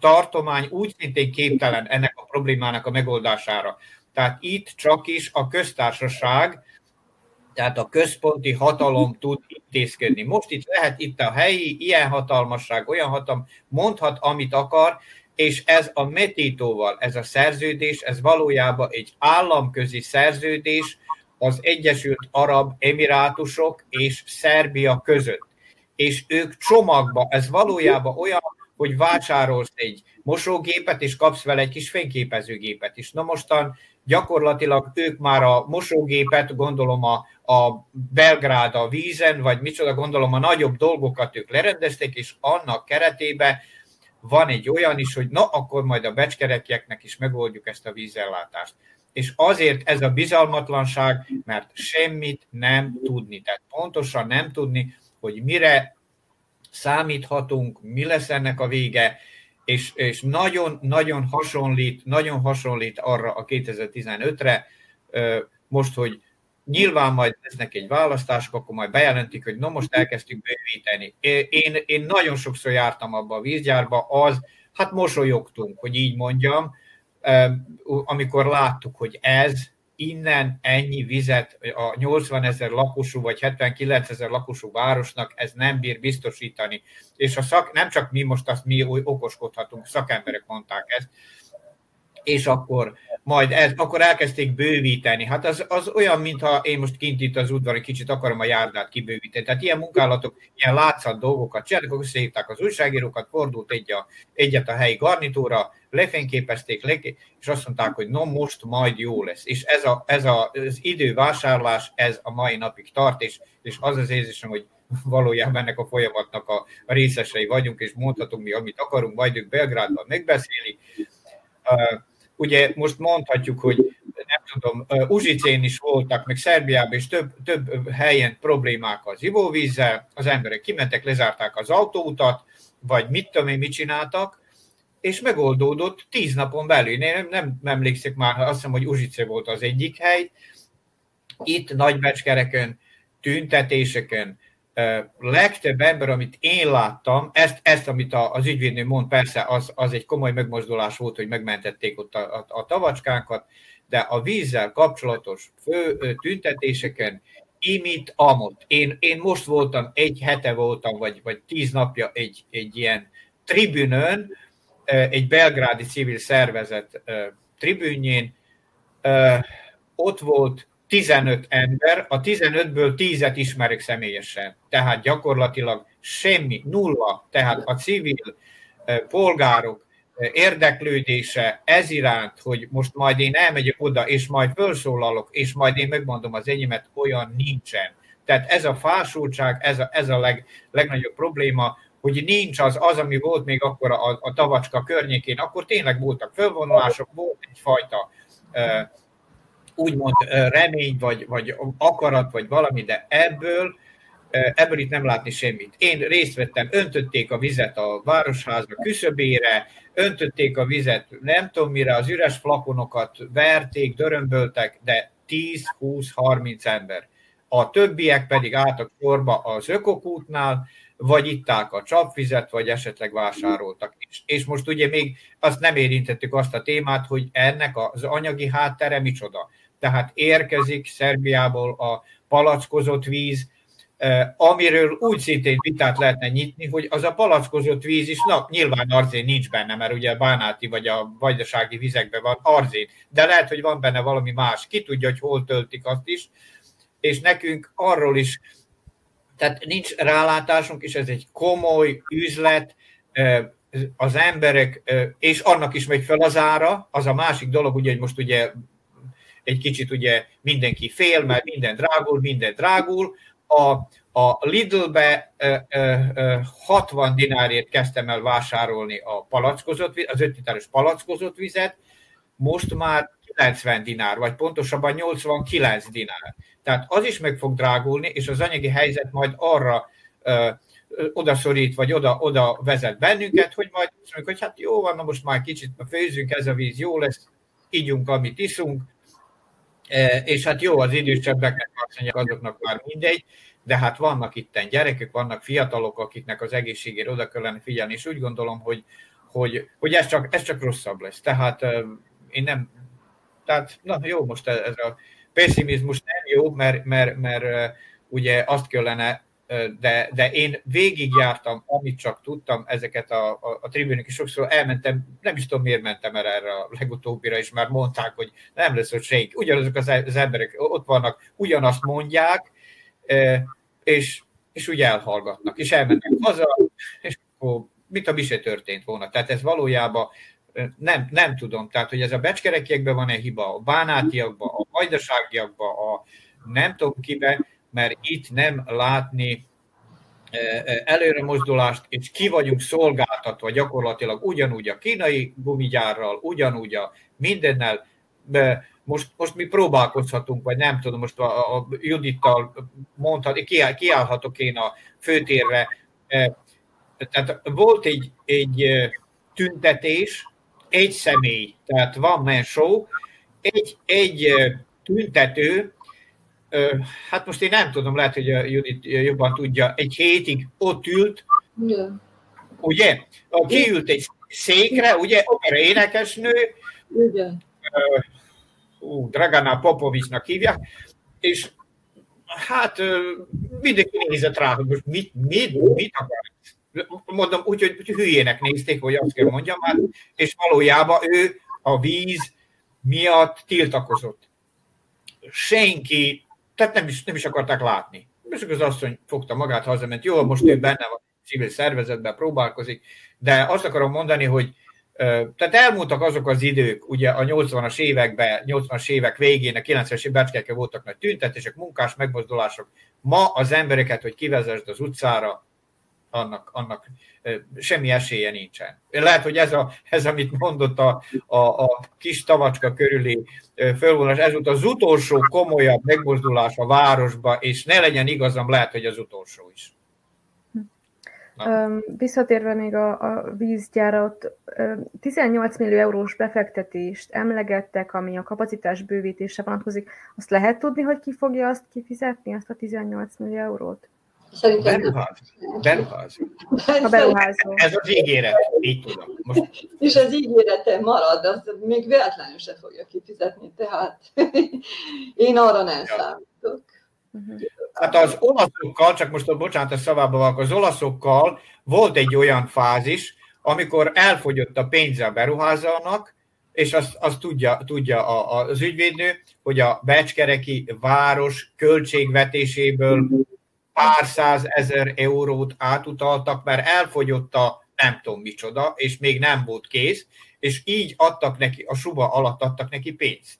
tartomány úgy szintén képtelen ennek a problémának a megoldására. Tehát itt csak is a köztársaság, tehát a központi hatalom tud intézkedni. Most itt lehet itt a helyi, ilyen hatalmasság, olyan hatalom, mondhat, amit akar, és ez a Metítóval, ez a szerződés, ez valójában egy államközi szerződés az Egyesült Arab Emirátusok és Szerbia között. És ők csomagba, ez valójában olyan, hogy vásárolsz egy mosógépet, és kapsz vele egy kis fényképezőgépet is. Na mostan gyakorlatilag ők már a mosógépet, gondolom a, a Belgrád a vízen, vagy micsoda, gondolom a nagyobb dolgokat ők lerendezték, és annak keretében van egy olyan is, hogy na, akkor majd a becskerekieknek is megoldjuk ezt a vízellátást. És azért ez a bizalmatlanság, mert semmit nem tudni. Tehát pontosan nem tudni, hogy mire számíthatunk, mi lesz ennek a vége, és, és nagyon, nagyon hasonlít, nagyon hasonlít arra a 2015-re, most, hogy nyilván majd lesznek egy választások, akkor majd bejelentik, hogy no most elkezdtük bővíteni. Én, én nagyon sokszor jártam abba a vízgyárba, az, hát mosolyogtunk, hogy így mondjam, amikor láttuk, hogy ez innen ennyi vizet a 80 ezer lakosú vagy 79 ezer lakosú városnak ez nem bír biztosítani. És a szak, nem csak mi most azt mi okoskodhatunk, szakemberek mondták ezt, és akkor majd ez, akkor elkezdték bővíteni. Hát az, az olyan, mintha én most kint itt az udvar egy kicsit akarom a járdát kibővíteni. Tehát ilyen munkálatok, ilyen látszat dolgokat csináltak, akkor összehívták az újságírókat, fordult egy a, egyet a helyi garnitúra, lefényképezték, le, és azt mondták, hogy no, most majd jó lesz. És ez, a, ez a, az idővásárlás, ez a mai napig tart, és, és az az érzésem, hogy valójában ennek a folyamatnak a, a részesei vagyunk, és mondhatunk mi, amit akarunk, majd ők Belgrádban megbeszélik. Ugye most mondhatjuk, hogy nem tudom, Uzsicén is voltak, meg Szerbiában is több, több helyen problémák az ivóvízzel, az emberek kimentek, lezárták az autóutat, vagy mit tudom én, mit csináltak, és megoldódott tíz napon belül. Én nem, nem emlékszek már, azt hiszem, hogy Uzsice volt az egyik hely, itt nagybecskereken, tüntetéseken, legtöbb ember, amit én láttam, ezt, ezt amit az ügyvédnő mond, persze az, az egy komoly megmozdulás volt, hogy megmentették ott a, a, a tavacskánkat, de a vízzel kapcsolatos fő tüntetéseken imit, amot. Én, én most voltam, egy hete voltam, vagy, vagy tíz napja egy, egy ilyen tribünön, egy belgrádi civil szervezet tribünjén, ott volt 15 ember, a 15-ből 10-et ismerek személyesen. Tehát gyakorlatilag semmi, nulla. Tehát a civil polgárok érdeklődése ez iránt, hogy most majd én elmegyek oda, és majd felszólalok, és majd én megmondom az enyémet, olyan nincsen. Tehát ez a fásultság, ez a, ez a leg, legnagyobb probléma, hogy nincs az, az, ami volt még akkor a, a tavacska környékén, akkor tényleg voltak fölvonulások, volt egyfajta uh, úgymond remény, vagy, vagy akarat, vagy valami, de ebből, ebből itt nem látni semmit. Én részt vettem, öntötték a vizet a városháza küszöbére, öntötték a vizet nem tudom mire, az üres flakonokat verték, dörömböltek, de 10-20-30 ember. A többiek pedig álltak sorba az ökokútnál, vagy itták a csapvizet, vagy esetleg vásároltak. És, és most ugye még azt nem érintettük azt a témát, hogy ennek az anyagi háttere micsoda tehát érkezik Szerbiából a palackozott víz, amiről úgy szintén vitát lehetne nyitni, hogy az a palackozott víz is, na, nyilván arzén nincs benne, mert ugye a bánáti vagy a vajdasági vizekben van arzén, de lehet, hogy van benne valami más, ki tudja, hogy hol töltik azt is, és nekünk arról is, tehát nincs rálátásunk, és ez egy komoly üzlet, az emberek, és annak is megy fel az ára, az a másik dolog, ugye, hogy most ugye egy kicsit ugye mindenki fél, mert minden drágul, minden drágul. A, a Lidl-be 60 dinárért kezdtem el vásárolni a palackozott, az 5 literes palackozott vizet, most már 90 dinár, vagy pontosabban 89 dinár. Tehát az is meg fog drágulni, és az anyagi helyzet majd arra ö, odaszorít, vagy oda, oda vezet bennünket, hogy majd mondjuk, hogy hát jó van, na most már kicsit főzünk, ez a víz jó lesz, ígyunk, amit iszunk, és hát jó, az idősebbeknek azt mondják, azoknak már mindegy, de hát vannak itten gyerekek, vannak fiatalok, akiknek az egészségére oda kellene figyelni, és úgy gondolom, hogy, hogy, hogy ez, csak, ez csak rosszabb lesz. Tehát e, én nem, tehát na jó, most ez a pessimizmus nem jó, mert, mert, mert e, ugye azt kellene de, de én végigjártam, amit csak tudtam, ezeket a, a, a tribünök, és sokszor elmentem, nem is tudom, miért mentem el erre a legutóbbira, és már mondták, hogy nem lesz ott senki. Ugyanazok az, az emberek ott vannak, ugyanazt mondják, és, és úgy elhallgatnak, és elmennek haza, és akkor mit a mi se történt volna. Tehát ez valójában nem, nem tudom, tehát hogy ez a becskerekiekben van-e hiba, a bánátiakban, a majdaságiakban, a nem tudom kiben, mert itt nem látni e, e, előre mozdulást, és ki vagyunk szolgáltatva gyakorlatilag ugyanúgy a kínai gumigyárral, ugyanúgy a mindennel, most, most mi próbálkozhatunk, vagy nem tudom, most a, a Judittal mondhat, kiáll, kiállhatok én a főtérre. E, tehát volt egy, egy tüntetés, egy személy, tehát van man show, egy, egy tüntető hát most én nem tudom, lehet, hogy a Judit jobban tudja, egy hétig ott ült, Igen. ugye? Kiült egy székre, ugye, opera énekesnő, Igen. Uh, Dragana Popovicsnak hívják, és hát mindenki nézett rá, hogy most mit, mit, mit akar. Mondom úgy, hogy, hülyének nézték, hogy azt kell mondjam, hát, és valójában ő a víz miatt tiltakozott. Senki tehát nem is, nem is akarták látni. És az asszony fogta magát, hazament, jó, most ő benne van, civil szervezetben próbálkozik, de azt akarom mondani, hogy tehát elmúltak azok az idők, ugye a 80-as években, 80-as évek végén, a 90-es évek voltak nagy tüntetések, munkás megmozdulások. Ma az embereket, hogy kivezesd az utcára, annak, annak semmi esélye nincsen. Lehet, hogy ez, a, ez amit mondott a, a, a kis tavacska körüli fölvonás, ez volt az utolsó komolyabb megmozdulás a városba, és ne legyen igazam, lehet, hogy az utolsó is. Um, visszatérve még a, a vízgyára, ott 18 millió eurós befektetést emlegettek, ami a kapacitás bővítése vonatkozik. Azt lehet tudni, hogy ki fogja azt kifizetni, azt a 18 millió eurót? Szerintem beruház. Beruház. A beruházó. Ez az ígéret, így tudom. Most... És az ígérete marad, az még véletlenül se fogja kifizetni, tehát én arra nem ja. számítok. Hát az olaszokkal, csak most a bocsánat, a szavába vannak, az olaszokkal volt egy olyan fázis, amikor elfogyott a pénze a beruházónak, és azt, azt tudja, tudja az ügyvédnő, hogy a Becskereki város költségvetéséből pár százezer eurót átutaltak, mert elfogyott a nem tudom micsoda, és még nem volt kész, és így adtak neki, a suba alatt adtak neki pénzt.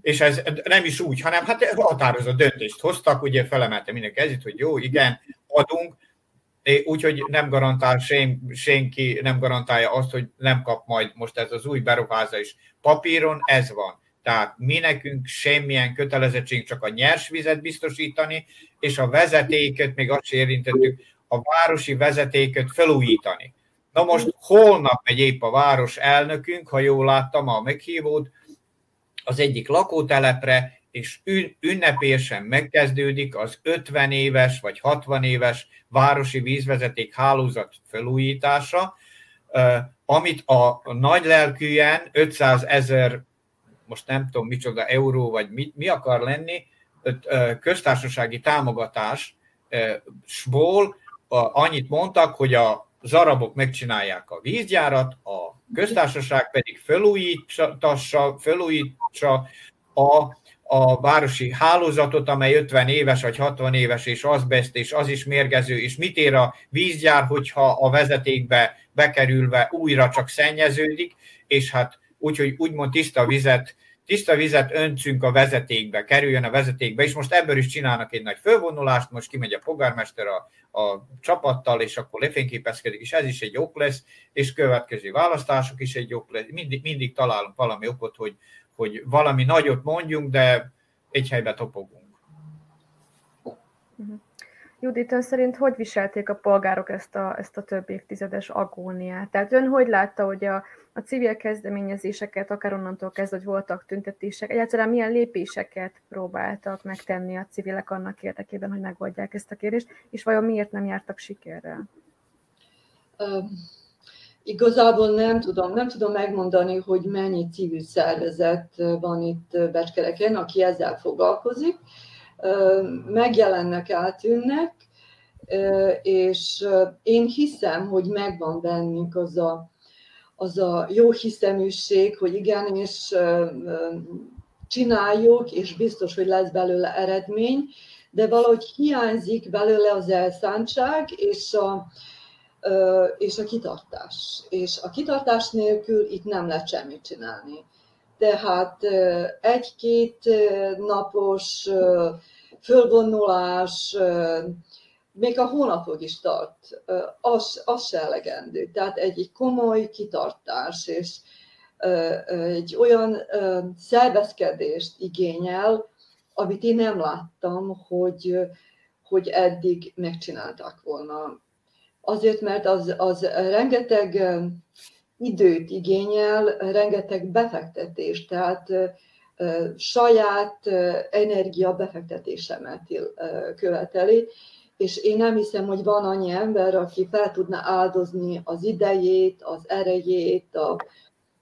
És ez nem is úgy, hanem hát határozott döntést hoztak, ugye felemelte mindenki ezért, hogy jó, igen, adunk, úgyhogy nem garantál sen, senki, nem garantálja azt, hogy nem kap majd most ez az új beruházás papíron, ez van. Tehát mi nekünk semmilyen kötelezettség csak a nyers vizet biztosítani, és a vezetéket, még azt érintettük, a városi vezetéket felújítani. Na most holnap megy épp a város elnökünk, ha jól láttam a meghívót, az egyik lakótelepre, és ünnepélyesen megkezdődik az 50 éves vagy 60 éves városi vízvezeték hálózat felújítása, amit a nagy lelkűen 500 ezer, most nem tudom micsoda euró, vagy mi, mi akar lenni, köztársasági támogatásból annyit mondtak, hogy a zarabok megcsinálják a vízgyárat, a köztársaság pedig felújítsa, felújítsa a, a városi hálózatot, amely 50 éves vagy 60 éves, és azbest, és az is mérgező, és mit ér a vízgyár, hogyha a vezetékbe bekerülve újra csak szennyeződik, és hát úgyhogy úgymond tiszta vizet tiszta vizet öntünk a vezetékbe, kerüljön a vezetékbe, és most ebből is csinálnak egy nagy fölvonulást, most kimegy a polgármester a, a csapattal, és akkor lefényképezkedik, és ez is egy ok lesz, és következő választások is egy ok lesz. Mindig, mindig találunk valami okot, hogy, hogy valami nagyot mondjunk, de egy helybe topogunk. Uh-huh. Judit, ön szerint hogy viselték a polgárok ezt a, ezt a több évtizedes agóniát? Tehát ön hogy látta, hogy a, a civil kezdeményezéseket, akár onnantól kezdve, hogy voltak tüntetések, egyáltalán milyen lépéseket próbáltak megtenni a civilek annak érdekében, hogy megoldják ezt a kérdést, és vajon miért nem jártak sikerrel? Uh, igazából nem tudom, nem tudom megmondani, hogy mennyi civil szervezet van itt Becskereken, aki ezzel foglalkozik. Megjelennek, eltűnnek, és én hiszem, hogy megvan bennünk az a az a jó hiszeműség, hogy igenis csináljuk, és biztos, hogy lesz belőle eredmény, de valahogy hiányzik belőle az elszántság és a, és a kitartás. És a kitartás nélkül itt nem lehet semmit csinálni. Tehát egy-két napos fölvonulás, még a hónapok is tart, az, az se elegendő. Tehát egy komoly kitartás és egy olyan szervezkedést igényel, amit én nem láttam, hogy, hogy eddig megcsinálták volna. Azért, mert az, az rengeteg időt igényel, rengeteg befektetést, tehát saját energia befektetésemet követeli, és én nem hiszem, hogy van annyi ember, aki fel tudna áldozni az idejét, az erejét, a,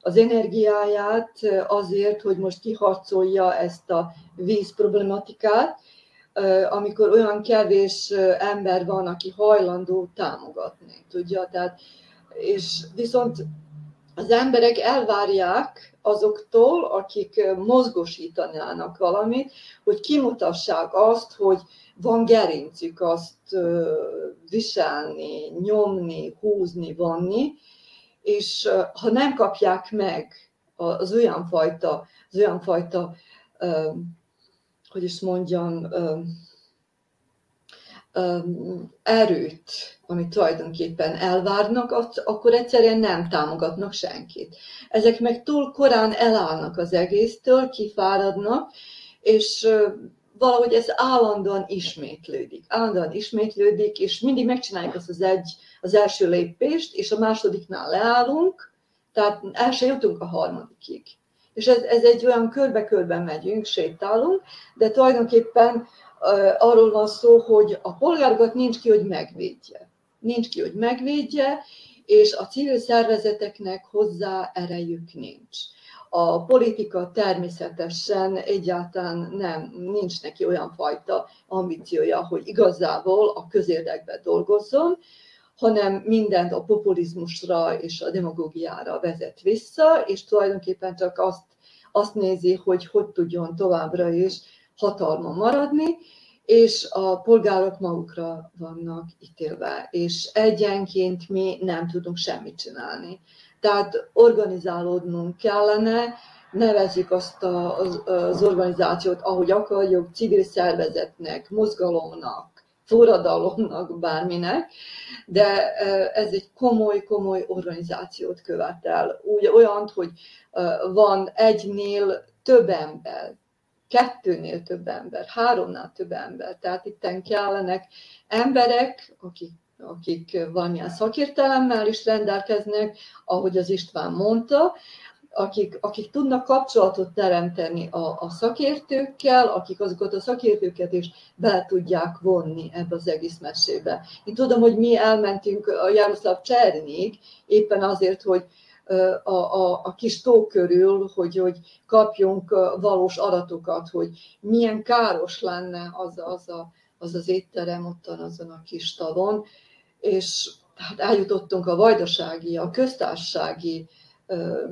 az energiáját azért, hogy most kiharcolja ezt a víz problematikát, amikor olyan kevés ember van, aki hajlandó támogatni, tudja, tehát, és viszont az emberek elvárják azoktól, akik mozgosítanának valamit, hogy kimutassák azt, hogy van gerincük azt viselni, nyomni, húzni, vanni, és ha nem kapják meg az olyan fajta, az olyan fajta hogy is mondjam, erőt, amit tulajdonképpen elvárnak, akkor egyszerűen nem támogatnak senkit. Ezek meg túl korán elállnak az egésztől, kifáradnak, és valahogy ez állandóan ismétlődik. Állandóan ismétlődik, és mindig megcsináljuk azt az egy, az első lépést, és a másodiknál leállunk, tehát el se jutunk a harmadikig. És ez, ez egy olyan körbe-körbe megyünk, sétálunk, de tulajdonképpen arról van szó, hogy a polgárokat nincs ki, hogy megvédje. Nincs ki, hogy megvédje, és a civil szervezeteknek hozzá erejük nincs. A politika természetesen egyáltalán nem, nincs neki olyan fajta ambíciója, hogy igazából a közérdekbe dolgozzon, hanem mindent a populizmusra és a demagógiára vezet vissza, és tulajdonképpen csak azt, azt nézi, hogy hogy tudjon továbbra is hatalma maradni, és a polgárok magukra vannak ítélve, és egyenként mi nem tudunk semmit csinálni. Tehát organizálódnunk kellene, nevezzük azt az organizációt, ahogy akarjuk, civil szervezetnek, mozgalomnak, forradalomnak, bárminek, de ez egy komoly-komoly organizációt követel. Úgy olyan, hogy van egynél több ember, kettőnél több ember, háromnál több ember. Tehát itt kellenek emberek, akik akik valamilyen szakértelemmel is rendelkeznek, ahogy az István mondta, akik, akik tudnak kapcsolatot teremteni a, a szakértőkkel, akik azokat a szakértőket is be tudják vonni ebbe az egész mesébe. Én tudom, hogy mi elmentünk a Jaroszláv Csernyig, éppen azért, hogy a, a, a kis tó körül, hogy, hogy kapjunk valós adatokat, hogy milyen káros lenne az az, a, az, az étterem ottan azon a kis tavon, és hát eljutottunk a vajdasági, a köztársasági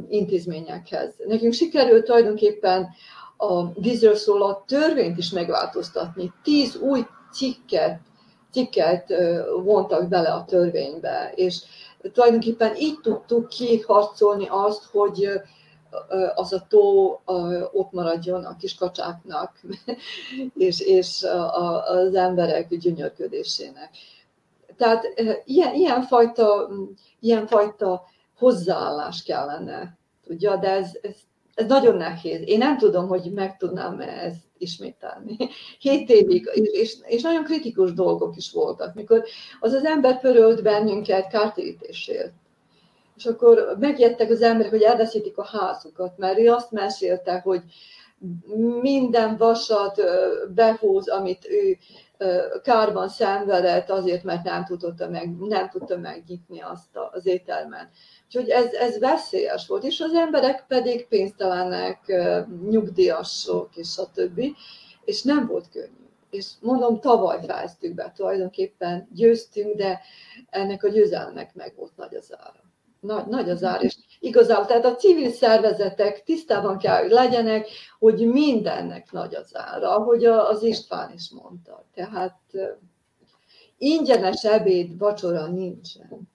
intézményekhez. Nekünk sikerült tulajdonképpen a vízről szóló törvényt is megváltoztatni. Tíz új cikket, cikket vontak bele a törvénybe, és tulajdonképpen így tudtuk kiharcolni azt, hogy az a tó ott maradjon a kis kacsáknak, és, és az emberek gyönyörködésének. Tehát ilyen, ilyenfajta, ilyenfajta hozzáállás kellene, tudja, de ez, ez, ez nagyon nehéz. Én nem tudom, hogy meg tudnám ezt ismételni. Hét évig, és, és nagyon kritikus dolgok is voltak, mikor az az ember pörölt bennünket kártérítésért. És akkor megjettek az emberek, hogy elveszítik a házukat, mert ő azt mesélte, hogy minden vasat behúz, amit ő kárban szenvedett azért, mert nem tudta, meg, nem tudta megnyitni azt az ételmet. Úgyhogy ez, ez veszélyes volt, és az emberek pedig pénztelenek, nyugdíjasok, és többi, és nem volt könnyű. És mondom, tavaly fejeztük be, tulajdonképpen győztünk, de ennek a győzelmek meg volt nagy az ára. Nagy, nagy az ár, és igazából, tehát a civil szervezetek tisztában kell, hogy legyenek, hogy mindennek nagy az ára, ahogy az István is mondta. Tehát ingyenes ebéd, vacsora nincsen.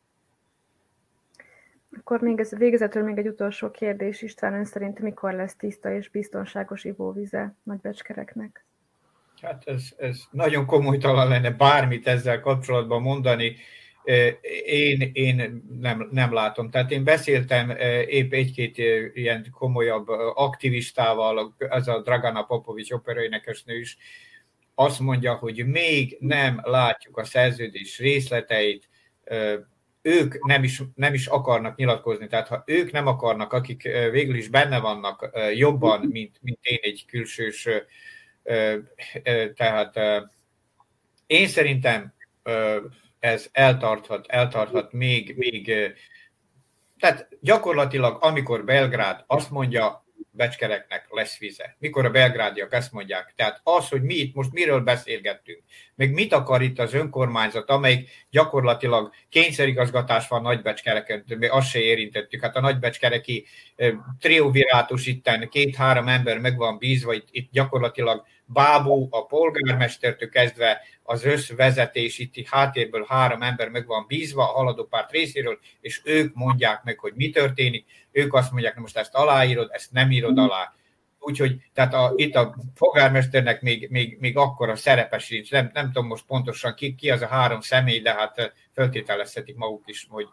Akkor még ez végezetül még egy utolsó kérdés. István ön szerint mikor lesz tiszta és biztonságos ivóvize nagybecskereknek? Hát ez, ez nagyon komolytalan lenne bármit ezzel kapcsolatban mondani. Én, én nem, nem látom. Tehát én beszéltem épp egy-két ilyen komolyabb aktivistával, ez a Dragana Popovics operaénekesnő is, azt mondja, hogy még nem látjuk a szerződés részleteit, ők nem is, nem is akarnak nyilatkozni. Tehát ha ők nem akarnak, akik végül is benne vannak jobban, mint, mint én egy külsős, tehát én szerintem ez eltarthat, eltarthat még, még tehát gyakorlatilag, amikor Belgrád azt mondja, becskereknek lesz vize. Mikor a belgrádiak ezt mondják. Tehát az, hogy mi itt most miről beszélgettünk, meg mit akar itt az önkormányzat, amelyik gyakorlatilag kényszerigazgatás van nagybecskereken, azt se érintettük. Hát a nagybecskereki triumvirátus itten két-három ember meg van bízva, itt, itt gyakorlatilag Bábú, a polgármestertől kezdve az összvezetés itt háttérből három ember meg van bízva a haladópárt részéről, és ők mondják meg, hogy mi történik. Ők azt mondják, hogy most ezt aláírod, ezt nem írod alá. Úgyhogy tehát a, itt a polgármesternek még, még, még akkor a szerepe sincs. Nem, nem tudom most pontosan ki, ki az a három személy, de hát föltételezhetik maguk is, hogy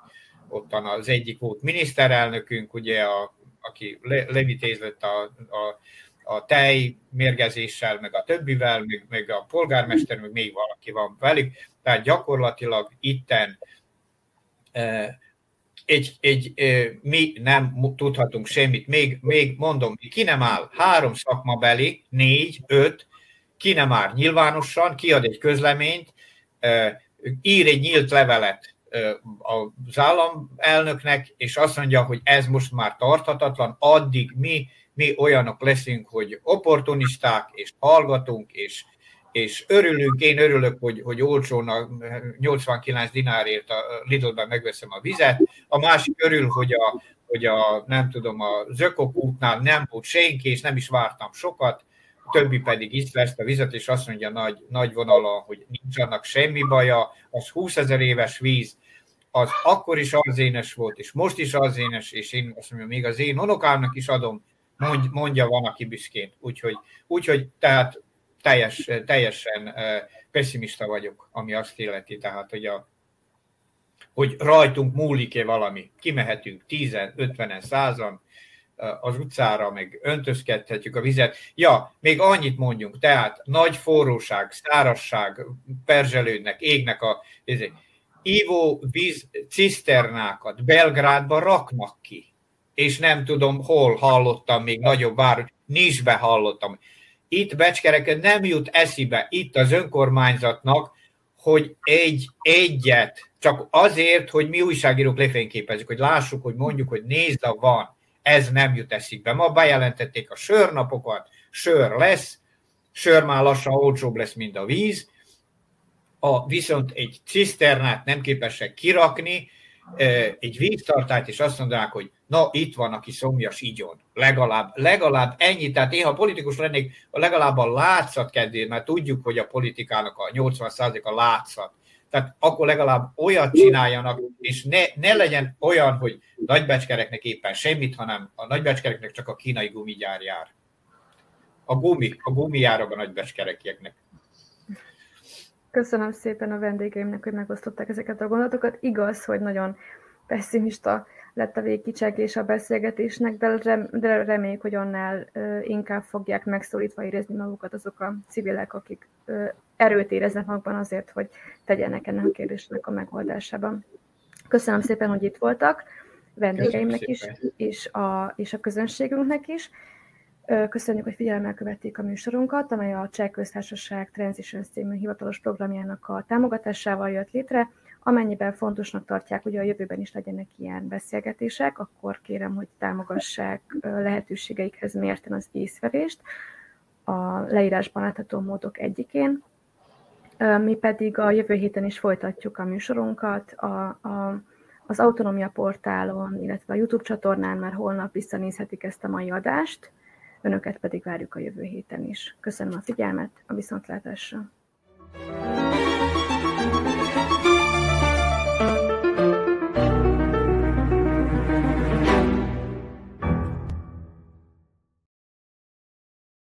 ottan az egyik volt miniszterelnökünk, ugye, a, aki le, levitézett a, a a tej mérgezéssel, meg a többivel, meg, meg a polgármester, meg még valaki van velük. Tehát gyakorlatilag itten egy, egy, mi nem tudhatunk semmit. Még, még mondom, ki nem áll három szakmabeli, négy, öt, ki nem áll nyilvánosan, kiad egy közleményt, ír egy nyílt levelet az államelnöknek, és azt mondja, hogy ez most már tarthatatlan, addig mi, mi olyanok leszünk, hogy opportunisták, és hallgatunk, és, és örülünk, én örülök, hogy, hogy olcsón a 89 dinárért a Lidlben megveszem a vizet, a másik örül, hogy a, hogy a nem tudom, a Zökok útnál nem volt senki, és nem is vártam sokat, többi pedig itt lesz a vizet, és azt mondja nagy, nagy vonalon, hogy nincs annak semmi baja, az 20 ezer éves víz, az akkor is arzénes volt, és most is arzénes, és én azt mondom, még az én unokámnak is adom, mondja van, aki büszkén. Úgyhogy, úgyhogy tehát teljes, teljesen pessimista vagyok, ami azt illeti, tehát, hogy, a, hogy rajtunk múlik-e valami. Kimehetünk 10 50 százan az utcára, meg öntözkedhetjük a vizet. Ja, még annyit mondjunk, tehát nagy forróság, szárasság, perzselődnek, égnek a ívó víz ciszternákat Belgrádba raknak ki. És nem tudom, hol hallottam még nagyobb vár, Nisbe hallottam. Itt Becskereken nem jut eszibe, itt az önkormányzatnak, hogy egy, egyet, csak azért, hogy mi újságírók lefényképezzük, hogy lássuk, hogy mondjuk, hogy nézd, a van, ez nem jut eszikbe. Ma bejelentették a sörnapokat, sör lesz, sör már lassan olcsóbb lesz, mint a víz, a, viszont egy ciszternát nem képesek kirakni, egy víztartályt, és azt mondanák, hogy na, itt van, aki szomjas igyon. Legalább, legalább ennyi. Tehát én, ha politikus lennék, legalább a látszat kedvéért, mert tudjuk, hogy a politikának a 80% a látszat. Tehát akkor legalább olyat csináljanak, és ne, ne legyen olyan, hogy nagybecskereknek éppen semmit, hanem a nagybecskereknek csak a kínai gumigyár jár. A gumi, a gumi jár a nagybecskerekieknek. Köszönöm szépen a vendégeimnek, hogy megosztották ezeket a gondolatokat. Igaz, hogy nagyon pessimista lett a végkicseglés a beszélgetésnek, de reméljük, hogy annál inkább fogják megszólítva érezni magukat azok a civilek, akik erőt éreznek magukban azért, hogy tegyenek ennek a kérdésnek a megoldásában. Köszönöm szépen, hogy itt voltak, vendégeimnek is, és a, és a közönségünknek is. Köszönjük, hogy figyelemmel követték a műsorunkat, amely a Cseh Köztársaság Transitions című hivatalos programjának a támogatásával jött létre. Amennyiben fontosnak tartják, hogy a jövőben is legyenek ilyen beszélgetések, akkor kérem, hogy támogassák lehetőségeikhez mérten az észverést a leírásban látható módok egyikén. Mi pedig a jövő héten is folytatjuk a műsorunkat. A, a, az Autonomia portálon, illetve a YouTube csatornán már holnap visszanézhetik ezt a mai adást önöket pedig várjuk a jövő héten is. Köszönöm a figyelmet, a viszontlátásra!